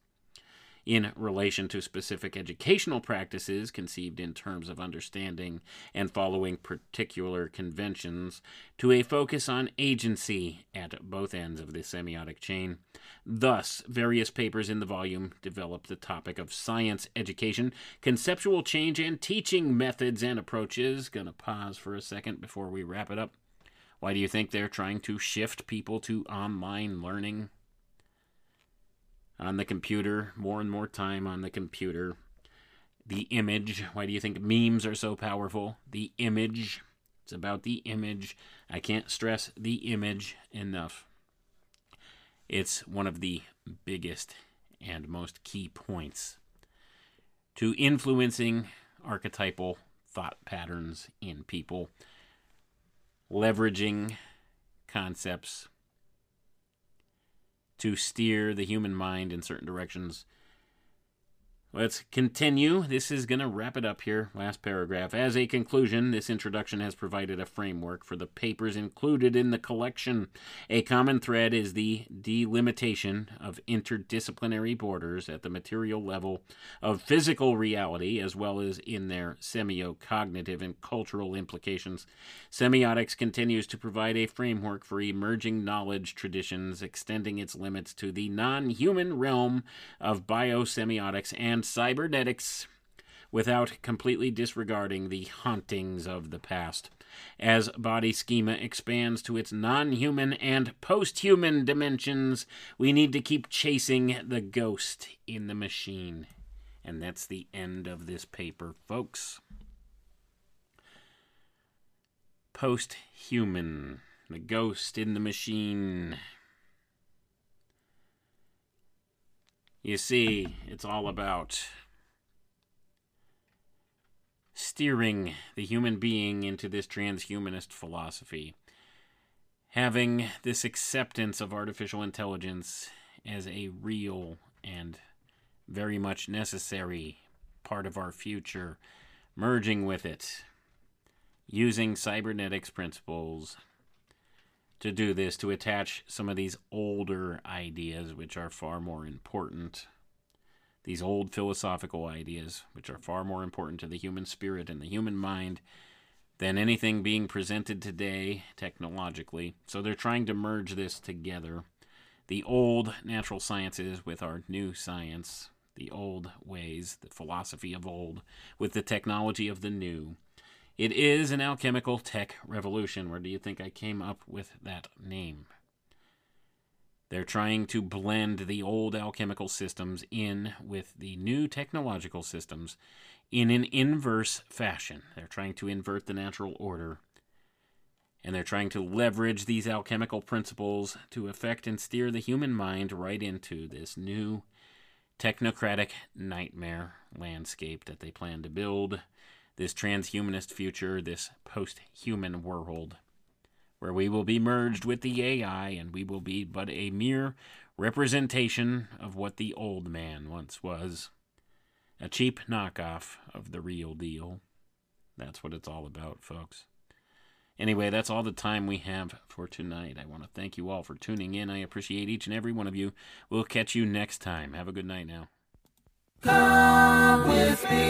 in relation to specific educational practices conceived in terms of understanding and following particular conventions, to a focus on agency at both ends of the semiotic chain. Thus, various papers in the volume develop the topic of science education, conceptual change, and teaching methods and approaches. Gonna pause for a second before we wrap it up. Why do you think they're trying to shift people to online learning? On the computer, more and more time on the computer. The image. Why do you think memes are so powerful? The image. It's about the image. I can't stress the image enough. It's one of the biggest and most key points to influencing archetypal thought patterns in people, leveraging concepts to steer the human mind in certain directions. Let's continue. This is going to wrap it up here. Last paragraph. As a conclusion, this introduction has provided a framework for the papers included in the collection. A common thread is the delimitation of interdisciplinary borders at the material level of physical reality, as well as in their semio-cognitive and cultural implications. Semiotics continues to provide a framework for emerging knowledge traditions, extending its limits to the non human realm of biosemiotics and cybernetics without completely disregarding the hauntings of the past. As body schema expands to its non human and post human dimensions, we need to keep chasing the ghost in the machine. And that's the end of this paper, folks. Post human, the ghost in the machine. You see, it's all about steering the human being into this transhumanist philosophy, having this acceptance of artificial intelligence as a real and very much necessary part of our future, merging with it, using cybernetics principles to do this, to attach some of these older ideas, which are far more important. These old philosophical ideas, which are far more important to the human spirit and the human mind than anything being presented today technologically. So they're trying to merge this together. The old natural sciences with our new science, the old ways, the philosophy of old, with the technology of the new. It is an alchemical tech revolution. Where do you think I came up with that name? They're trying to blend the old alchemical systems in with the new technological systems in an inverse fashion. They're trying to invert the natural order. And they're trying to leverage these alchemical principles to affect and steer the human mind right into this new technocratic nightmare landscape that they plan to build this transhumanist future, this post human world, where we will be merged with the AI and we will be but a mere representation of what the old man once was. A cheap knockoff of the real deal. That's what it's all about, folks. Anyway, that's all the time we have for tonight. I want to thank you all for tuning in. I appreciate each and every one of you. We'll catch you next time. Have a good night now. Come with me.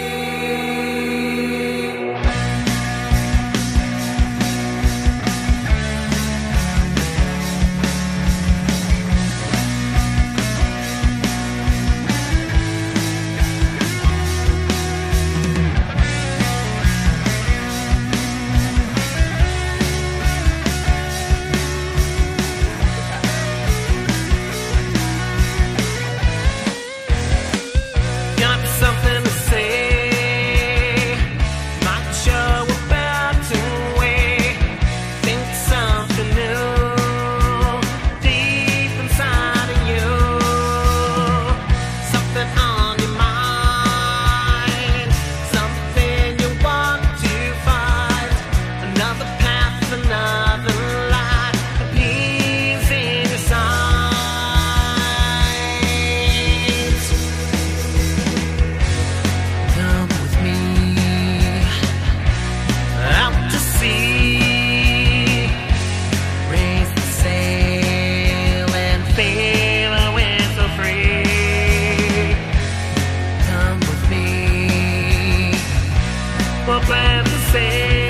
você.